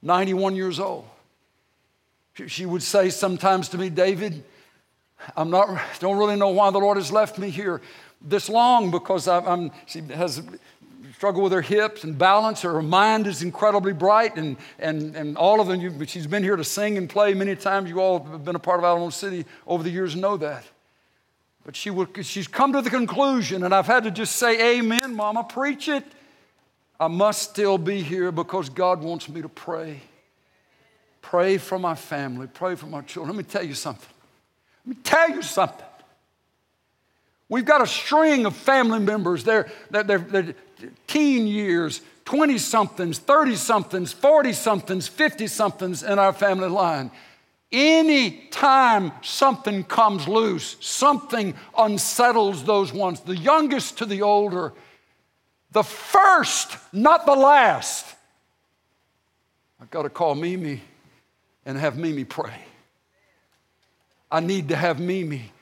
91 years old. She would say sometimes to me, David, I'm not, don't really know why the Lord has left me here this long because I, am she has struggled with her hips and balance. Her mind is incredibly bright, and, and, and all of them, you, she's been here to sing and play many times. You all have been a part of Alamo City over the years and know that. But she would, she's come to the conclusion, and I've had to just say, Amen, Mama, preach it. I must still be here because God wants me to pray. Pray for my family, pray for my children. Let me tell you something. Let me tell you something. We've got a string of family members. They're, they're, they're, they're teen years, 20 somethings, 30 somethings, 40 somethings, 50 somethings in our family line. Any time something comes loose, something unsettles those ones, the youngest to the older, the first, not the last. I've got to call Mimi and have Mimi pray. I need to have Mimi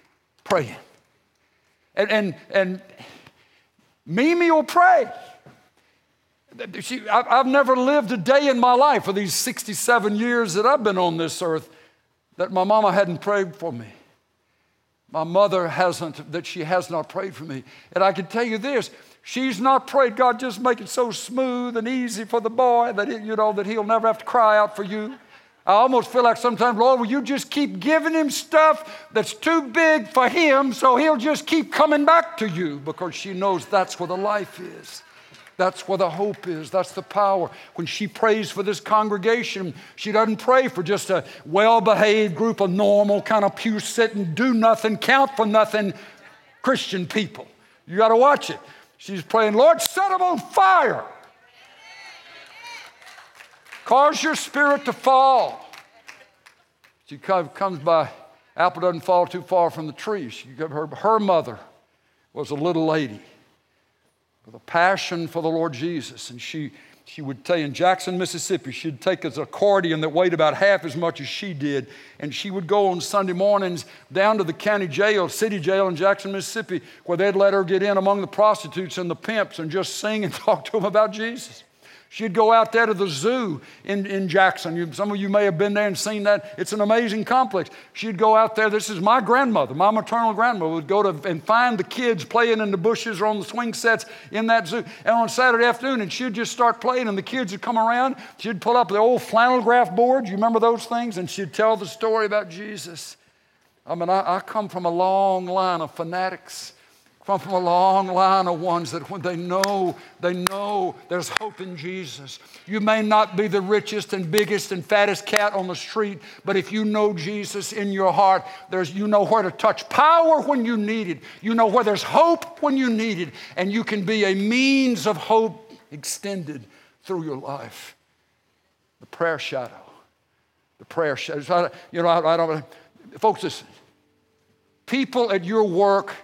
praying. And, and, and Mimi will pray. She, I've never lived a day in my life for these 67 years that I've been on this earth that my mama hadn't prayed for me. My mother hasn't, that she has not prayed for me. And I can tell you this she's not prayed, God, just make it so smooth and easy for the boy that, you know, that he'll never have to cry out for you. I almost feel like sometimes, Lord, will you just keep giving him stuff that's too big for him so he'll just keep coming back to you because she knows that's where the life is. That's where the hope is. That's the power. When she prays for this congregation, she doesn't pray for just a well behaved group of normal, kind of pew sitting, do nothing, count for nothing Christian people. You got to watch it. She's praying, Lord, set them on fire. Cause your spirit to fall. She comes by, apple doesn't fall too far from the tree. She, her, her mother was a little lady with a passion for the Lord Jesus. And she, she would tell you in Jackson, Mississippi, she'd take an accordion that weighed about half as much as she did. And she would go on Sunday mornings down to the county jail, city jail in Jackson, Mississippi, where they'd let her get in among the prostitutes and the pimps and just sing and talk to them about Jesus. She'd go out there to the zoo in, in Jackson. You, some of you may have been there and seen that. It's an amazing complex. She'd go out there. This is my grandmother, my maternal grandmother, would go to and find the kids playing in the bushes or on the swing sets in that zoo. And on Saturday afternoon, and she'd just start playing, and the kids would come around. She'd pull up the old flannel graph board. You remember those things? And she'd tell the story about Jesus. I mean, I, I come from a long line of fanatics come from a long line of ones that when they know, they know there's hope in Jesus. You may not be the richest and biggest and fattest cat on the street, but if you know Jesus in your heart, there's, you know where to touch power when you need it. You know where there's hope when you need it, and you can be a means of hope extended through your life. The prayer shadow. The prayer shadow. You know, I, I don't, folks, listen. People at your work,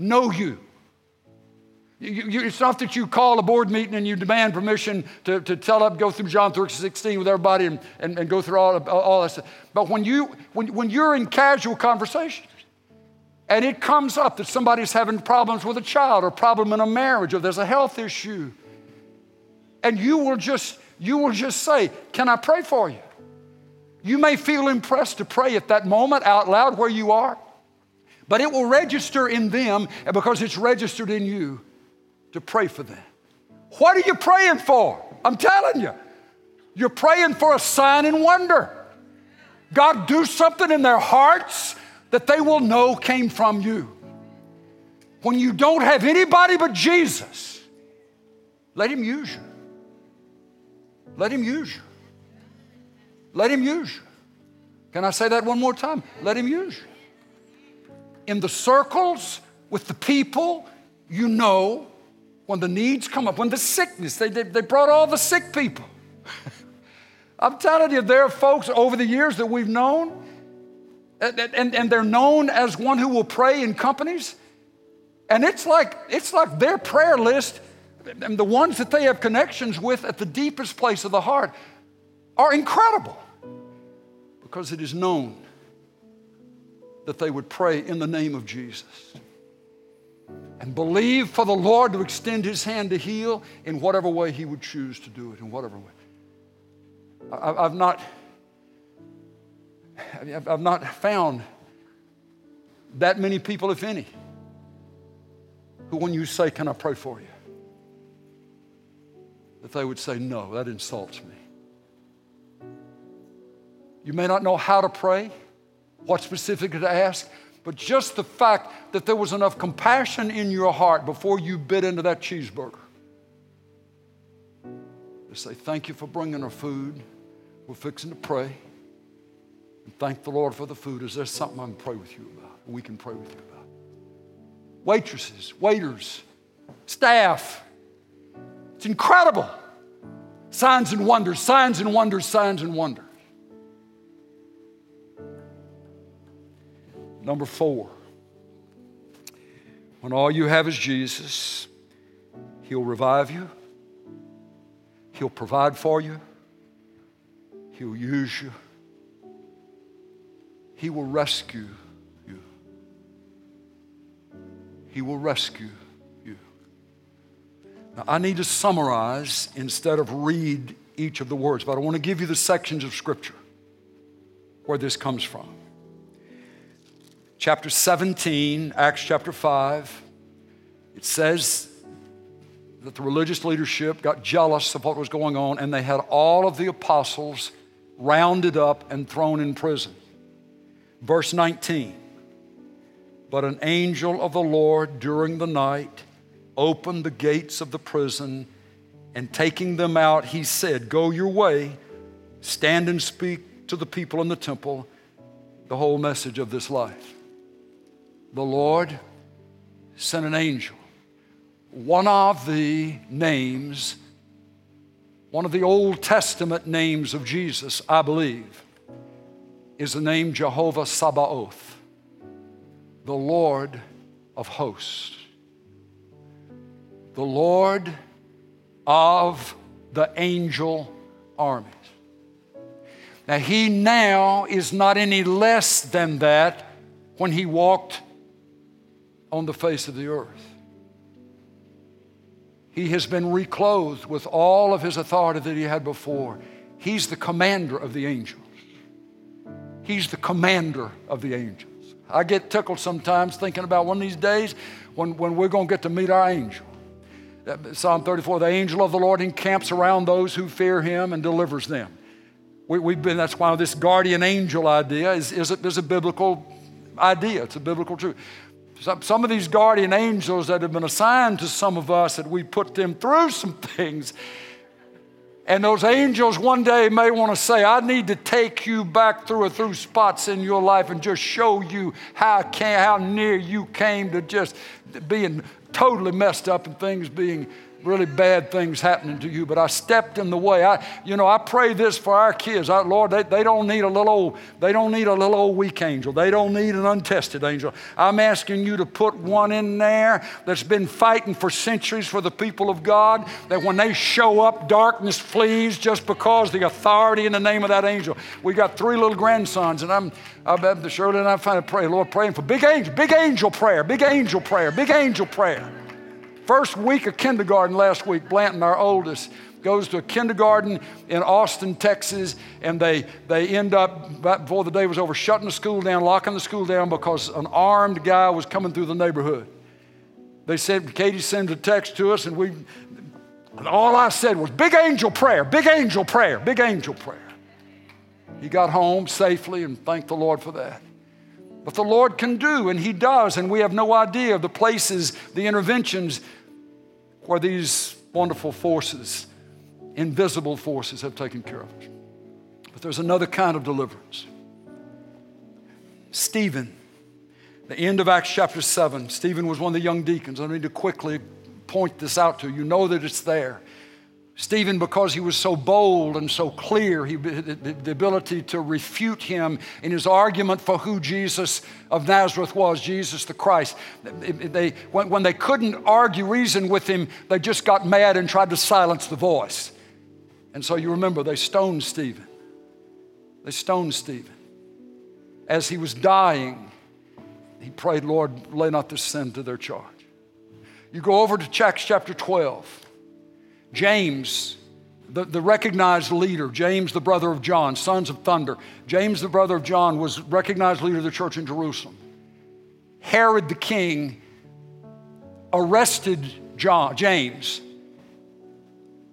know you. You, you. It's not that you call a board meeting and you demand permission to, to tell up, go through John 3, 16 with everybody and, and, and go through all, all that stuff. But when, you, when, when you're in casual conversations and it comes up that somebody's having problems with a child or problem in a marriage or there's a health issue, and you will just, you will just say, Can I pray for you? You may feel impressed to pray at that moment out loud where you are but it will register in them and because it's registered in you to pray for them. What are you praying for? I'm telling you. You're praying for a sign and wonder. God, do something in their hearts that they will know came from you. When you don't have anybody but Jesus, let Him use you. Let Him use you. Let Him use you. Can I say that one more time? Let Him use you in the circles with the people, you know when the needs come up, when the sickness, they, they, they brought all the sick people. I'm telling you, there are folks over the years that we've known, and, and, and they're known as one who will pray in companies. And it's like, it's like their prayer list, and the ones that they have connections with at the deepest place of the heart, are incredible because it is known that they would pray in the name of Jesus and believe for the Lord to extend his hand to heal in whatever way he would choose to do it, in whatever way. I've not, I've not found that many people, if any, who, when you say, Can I pray for you? that they would say, No, that insults me. You may not know how to pray, what specifically to ask, but just the fact that there was enough compassion in your heart before you bit into that cheeseburger to say, Thank you for bringing our food. We're fixing to pray. And thank the Lord for the food. Is there something I can pray with you about? We can pray with you about. Waitresses, waiters, staff. It's incredible. Signs and wonders, signs and wonders, signs and wonders. Number four, when all you have is Jesus, He'll revive you, He'll provide for you, He'll use you, He will rescue you. He will rescue you. Now, I need to summarize instead of read each of the words, but I want to give you the sections of Scripture where this comes from chapter 17, Acts chapter 5, it says that the religious leadership got jealous of what was going on and they had all of the apostles rounded up and thrown in prison. Verse 19 But an angel of the Lord during the night opened the gates of the prison and taking them out, he said, Go your way, stand and speak to the people in the temple the whole message of this life the Lord sent an angel. One of the names, one of the Old Testament names of Jesus, I believe, is the name Jehovah Sabaoth, the Lord of hosts, the Lord of the angel armies. Now, he now is not any less than that when he walked on the face of the earth. He has been reclothed with all of his authority that he had before. He's the commander of the angels. He's the commander of the angels. I get tickled sometimes thinking about one of these days when, when we're going to get to meet our angel. Uh, Psalm 34 the angel of the Lord encamps around those who fear him and delivers them. We, have been, that's why this guardian angel idea is, is, a, is a biblical idea, it's a biblical truth. Some, some of these guardian angels that have been assigned to some of us, that we put them through some things. And those angels one day may want to say, I need to take you back through or through spots in your life and just show you how, can, how near you came to just being totally messed up and things being really bad things happening to you, but I stepped in the way. I, you know, I pray this for our kids. I, Lord, they, they don't need a little old, they don't need a little old weak angel. They don't need an untested angel. I'm asking you to put one in there that's been fighting for centuries for the people of God, that when they show up, darkness flees just because the authority in the name of that angel. We got three little grandsons, and I'm, I'm Shirley and I find to pray, Lord, praying for big angel, big angel prayer, big angel prayer, big angel prayer. First week of kindergarten last week, Blanton, our oldest, goes to a kindergarten in Austin, Texas, and they, they end up, before the day was over, shutting the school down, locking the school down because an armed guy was coming through the neighborhood. They said, Katie sent a text to us, and we, and all I said was, big angel prayer, big angel prayer, big angel prayer. He got home safely, and thank the Lord for that. But the Lord can do, and He does, and we have no idea of the places, the interventions where these wonderful forces, invisible forces, have taken care of us. But there's another kind of deliverance. Stephen, the end of Acts chapter 7, Stephen was one of the young deacons. I need to quickly point this out to you. You know that it's there. Stephen, because he was so bold and so clear, he, the ability to refute him in his argument for who Jesus of Nazareth was, Jesus the Christ. They, when, when they couldn't argue, reason with him, they just got mad and tried to silence the voice. And so you remember, they stoned Stephen. They stoned Stephen. As he was dying, he prayed, Lord, lay not this sin to their charge. You go over to Acts chapter 12. James, the, the recognized leader, James, the brother of John, sons of thunder. James, the brother of John, was recognized leader of the church in Jerusalem. Herod the king arrested John, James.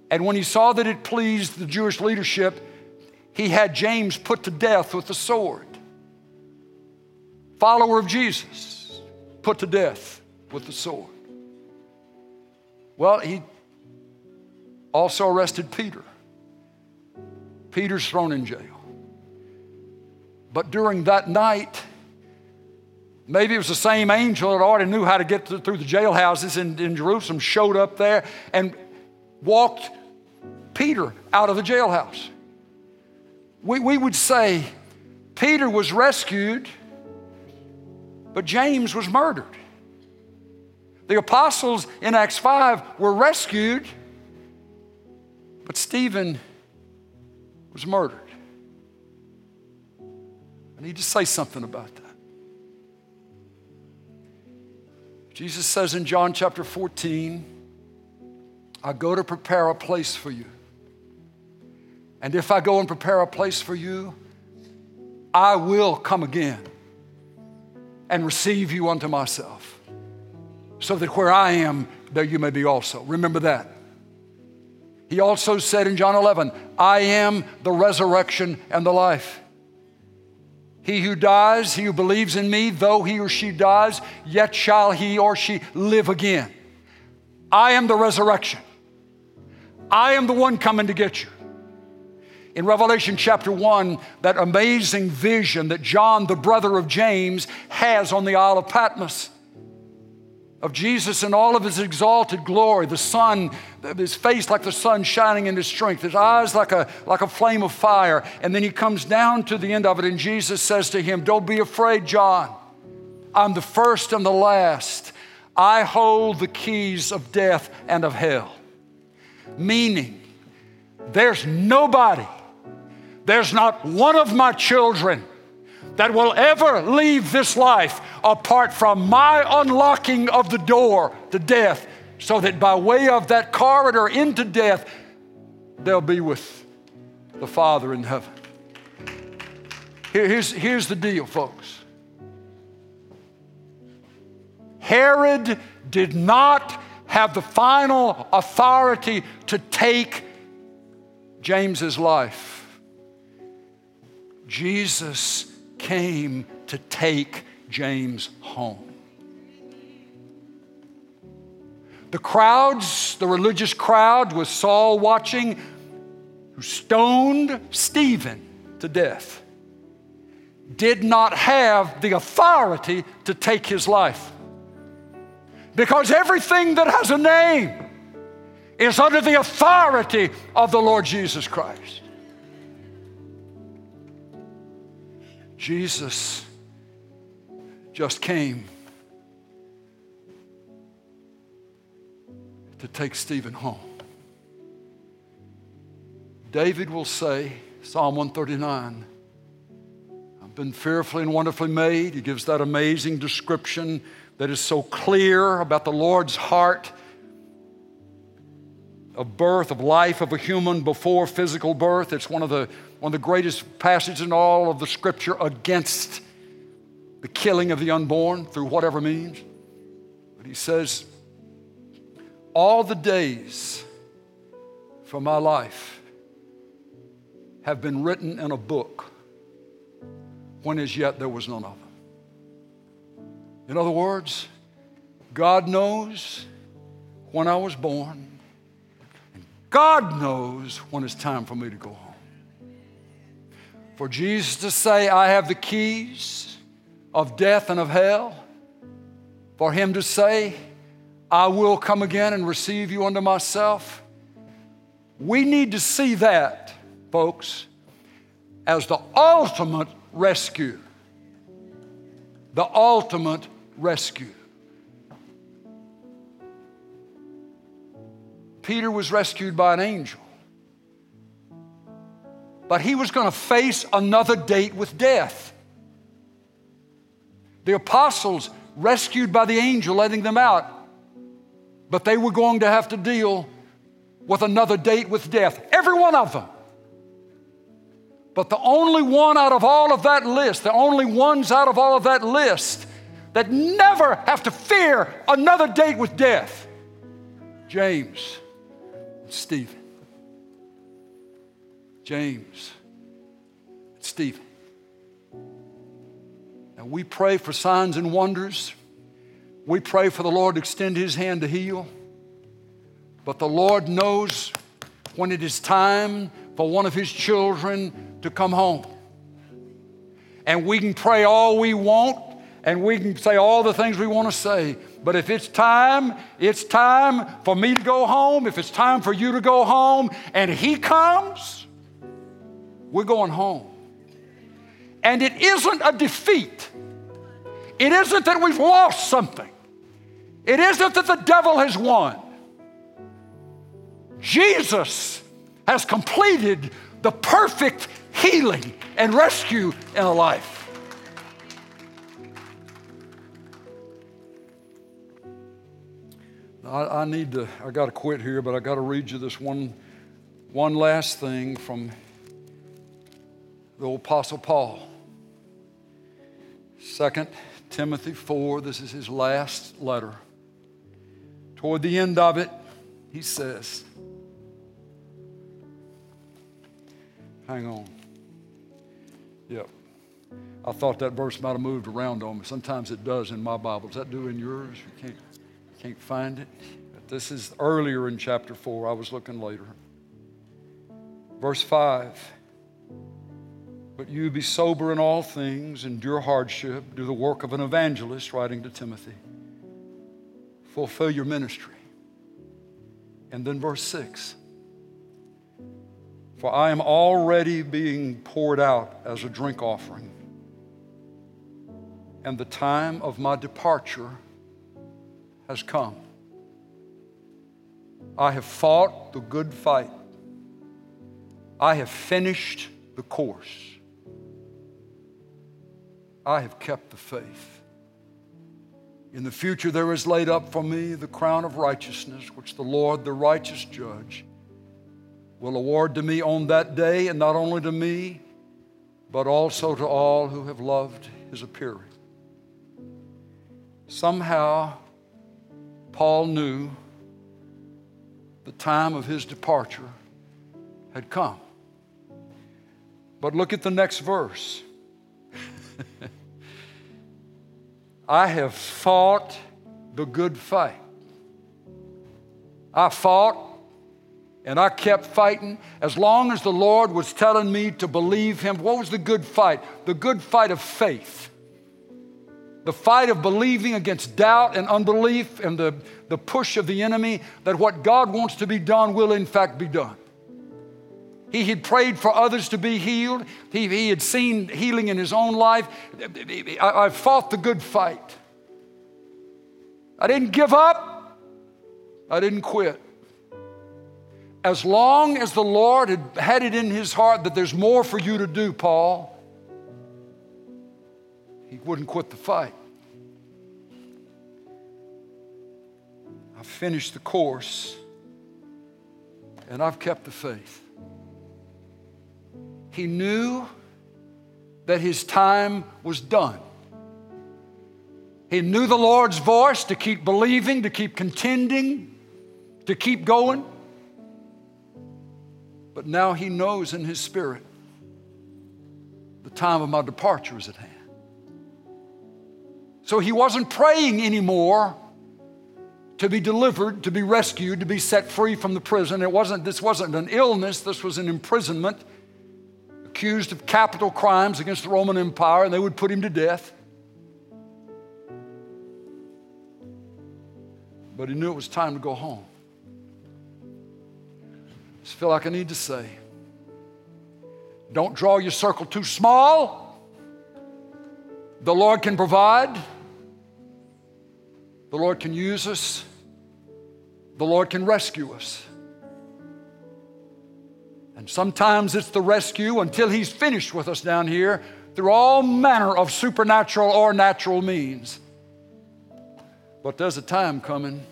And when he saw that it pleased the Jewish leadership, he had James put to death with the sword. Follower of Jesus, put to death with the sword. Well, he also arrested Peter. Peter's thrown in jail. But during that night, maybe it was the same angel that already knew how to get through the jailhouses in, in Jerusalem, showed up there and walked Peter out of the jailhouse. We, we would say Peter was rescued, but James was murdered. The apostles in Acts 5 were rescued, but Stephen was murdered. I need to say something about that. Jesus says in John chapter 14, I go to prepare a place for you. And if I go and prepare a place for you, I will come again and receive you unto myself, so that where I am, there you may be also. Remember that. He also said in John 11, I am the resurrection and the life. He who dies, he who believes in me, though he or she dies, yet shall he or she live again. I am the resurrection. I am the one coming to get you. In Revelation chapter 1, that amazing vision that John, the brother of James, has on the Isle of Patmos of Jesus in all of his exalted glory, the sun, his face like the sun shining in his strength, his eyes like a, like a flame of fire. And then he comes down to the end of it, and Jesus says to him, Don't be afraid, John. I'm the first and the last. I hold the keys of death and of hell. Meaning, there's nobody, there's not one of my children that will ever leave this life apart from my unlocking of the door to death, so that by way of that corridor into death, they'll be with the Father in heaven. here's, here's the deal, folks. Herod did not have the final authority to take James's life. Jesus came to take James home. The crowds, the religious crowd with Saul watching, who stoned Stephen to death, did not have the authority to take his life. Because everything that has a name is under the authority of the Lord Jesus Christ. Jesus just came to take Stephen home. David will say, Psalm 139, I've been fearfully and wonderfully made. He gives that amazing description that is so clear about the Lord's heart of birth, of life of a human before physical birth. It's one of the, one of the greatest passages in all of the scripture against the killing of the unborn through whatever means. But he says, All the days for my life have been written in a book when as yet there was none of them. In other words, God knows when I was born, God knows when it's time for me to go home. For Jesus to say, I have the keys of death and of hell, for him to say, I will come again and receive you unto myself. We need to see that, folks, as the ultimate rescue. The ultimate rescue. Peter was rescued by an angel, but he was going to face another date with death. The apostles rescued by the angel letting them out, but they were going to have to deal with another date with death. Every one of them. But the only one out of all of that list, the only ones out of all of that list that never have to fear another date with death James, Stephen. James, Stephen. And we pray for signs and wonders. We pray for the Lord to extend His hand to heal. But the Lord knows when it is time for one of His children to come home. And we can pray all we want and we can say all the things we want to say. But if it's time, it's time for me to go home. If it's time for you to go home and He comes, we're going home. And it isn't a defeat. It isn't that we've lost something. It isn't that the devil has won. Jesus has completed the perfect healing and rescue in a life. I, I need to, I got to quit here, but I got to read you this one, one last thing from the Apostle Paul. Second Timothy 4, this is his last letter. Toward the end of it, he says, Hang on. Yep. I thought that verse might have moved around on me. Sometimes it does in my Bible. Does that do in yours? You can't, can't find it. But this is earlier in chapter 4. I was looking later. Verse 5. But you be sober in all things, endure hardship, do the work of an evangelist, writing to Timothy. Fulfill your ministry. And then verse 6 For I am already being poured out as a drink offering, and the time of my departure has come. I have fought the good fight, I have finished the course. I have kept the faith. In the future, there is laid up for me the crown of righteousness, which the Lord, the righteous judge, will award to me on that day, and not only to me, but also to all who have loved his appearing. Somehow, Paul knew the time of his departure had come. But look at the next verse. I have fought the good fight. I fought and I kept fighting as long as the Lord was telling me to believe Him. What was the good fight? The good fight of faith. The fight of believing against doubt and unbelief and the, the push of the enemy that what God wants to be done will in fact be done. He had prayed for others to be healed. He, he had seen healing in his own life. I, I fought the good fight. I didn't give up. I didn't quit. As long as the Lord had had it in his heart that there's more for you to do, Paul, he wouldn't quit the fight. I finished the course and I've kept the faith. He knew that his time was done. He knew the Lord's voice to keep believing, to keep contending, to keep going. But now he knows in his spirit the time of my departure is at hand. So he wasn't praying anymore to be delivered, to be rescued, to be set free from the prison. It wasn't, this wasn't an illness, this was an imprisonment accused of capital crimes against the Roman Empire, and they would put him to death. But he knew it was time to go home. I just feel like I need to say don't draw your circle too small. The Lord can provide, the Lord can use us, the Lord can rescue us. And sometimes it's the rescue until He's finished with us down here through all manner of supernatural or natural means. But there's a time coming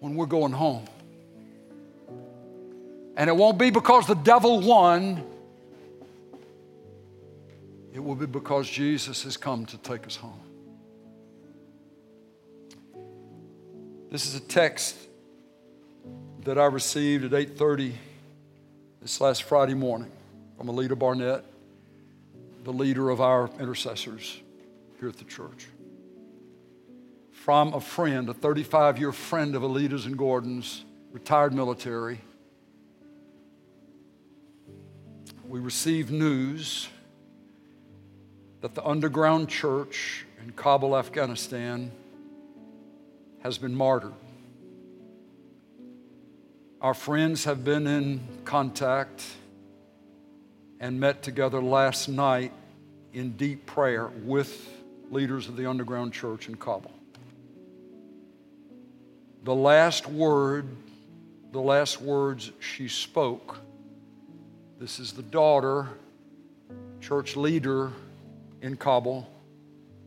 when we're going home. And it won't be because the devil won, it will be because Jesus has come to take us home. This is a text that I received at 8:30 this last Friday morning from Alita Barnett, the leader of our intercessors here at the church. From a friend, a 35 year friend of Alita's and Gordon's, retired military. We received news that the underground church in Kabul, Afghanistan, has been martyred. Our friends have been in contact and met together last night in deep prayer with leaders of the underground church in Kabul. The last word, the last words she spoke, this is the daughter, church leader in Kabul,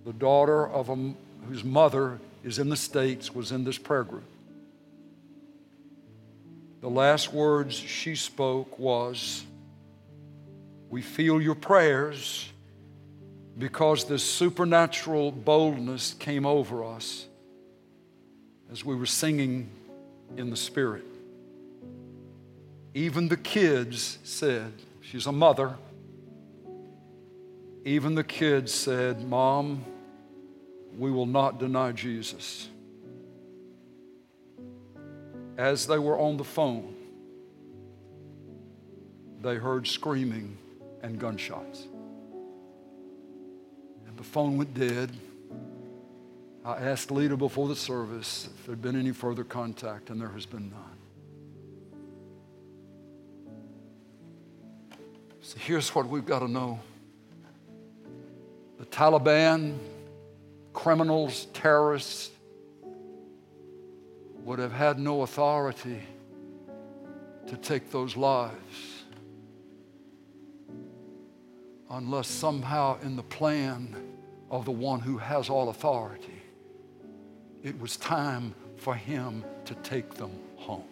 the daughter of a, whose mother is in the States, was in this prayer group. The last words she spoke was, We feel your prayers because this supernatural boldness came over us as we were singing in the Spirit. Even the kids said, She's a mother. Even the kids said, Mom, we will not deny Jesus. As they were on the phone, they heard screaming and gunshots. And the phone went dead. I asked Lita before the service if there'd been any further contact, and there has been none. So here's what we've got to know the Taliban, criminals, terrorists, would have had no authority to take those lives unless somehow in the plan of the one who has all authority, it was time for him to take them home.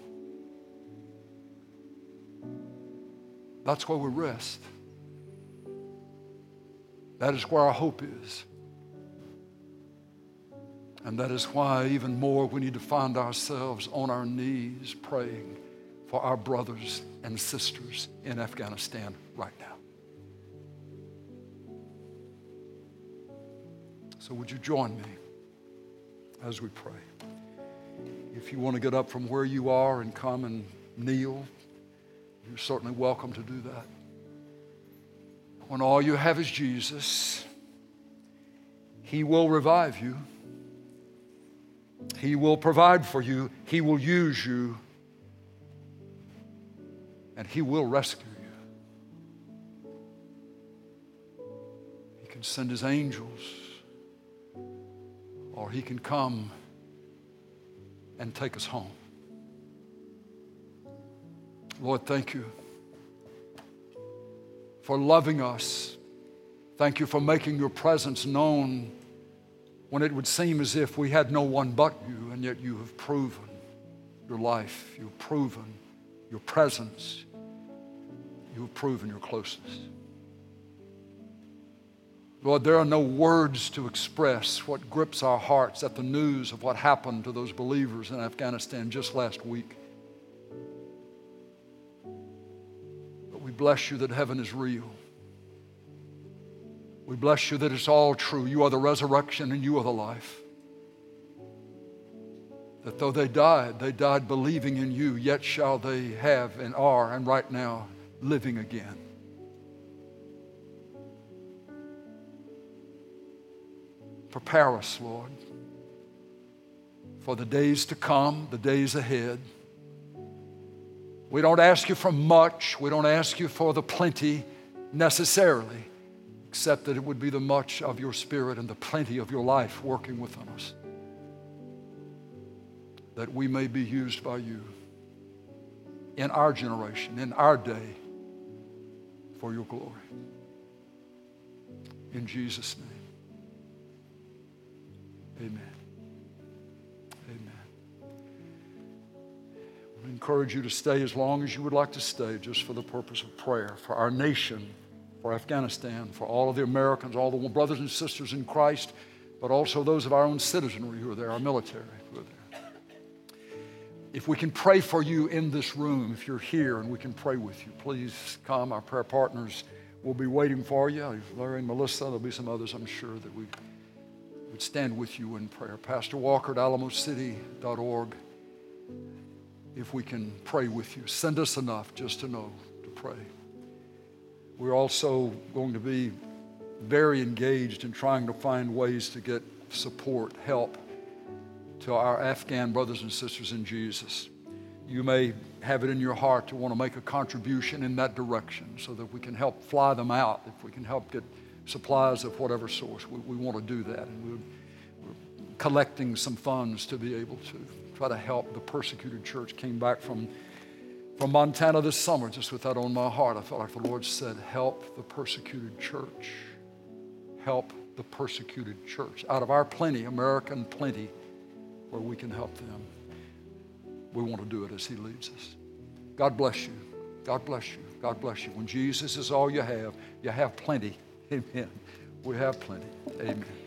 That's where we rest. That is where our hope is. And that is why, even more, we need to find ourselves on our knees praying for our brothers and sisters in Afghanistan right now. So, would you join me as we pray? If you want to get up from where you are and come and kneel, you're certainly welcome to do that. When all you have is Jesus, He will revive you. He will provide for you. He will use you. And He will rescue you. He can send His angels, or He can come and take us home. Lord, thank you for loving us. Thank you for making your presence known when it would seem as if we had no one but you, and yet you have proven your life, you've proven your presence, you have proven your closeness. Lord, there are no words to express what grips our hearts at the news of what happened to those believers in Afghanistan just last week. But we bless you that heaven is real. We bless you that it's all true. You are the resurrection and you are the life. That though they died, they died believing in you, yet shall they have and are, and right now, living again. Prepare us, Lord, for the days to come, the days ahead. We don't ask you for much, we don't ask you for the plenty necessarily except that it would be the much of your spirit and the plenty of your life working within us. That we may be used by you in our generation, in our day, for your glory. In Jesus' name. Amen. Amen. I encourage you to stay as long as you would like to stay, just for the purpose of prayer, for our nation, for Afghanistan, for all of the Americans, all the brothers and sisters in Christ, but also those of our own citizenry who are there, our military who are there. If we can pray for you in this room, if you're here and we can pray with you, please come. Our prayer partners will be waiting for you. Larry and Melissa, there'll be some others, I'm sure, that we would stand with you in prayer. Pastor Walker at alamocity.org if we can pray with you. Send us enough just to know to pray. We're also going to be very engaged in trying to find ways to get support, help to our Afghan brothers and sisters in Jesus. You may have it in your heart to want to make a contribution in that direction so that we can help fly them out, if we can help get supplies of whatever source. We, we want to do that. And we're, we're collecting some funds to be able to try to help the persecuted church. Came back from, from Montana this summer just with that on my heart. I felt like the Lord said, Help the persecuted church. Help the persecuted church. Out of our plenty, American plenty, where we can help them, we want to do it as He leads us. God bless you. God bless you. God bless you. When Jesus is all you have, you have plenty. Amen. We have plenty. Amen.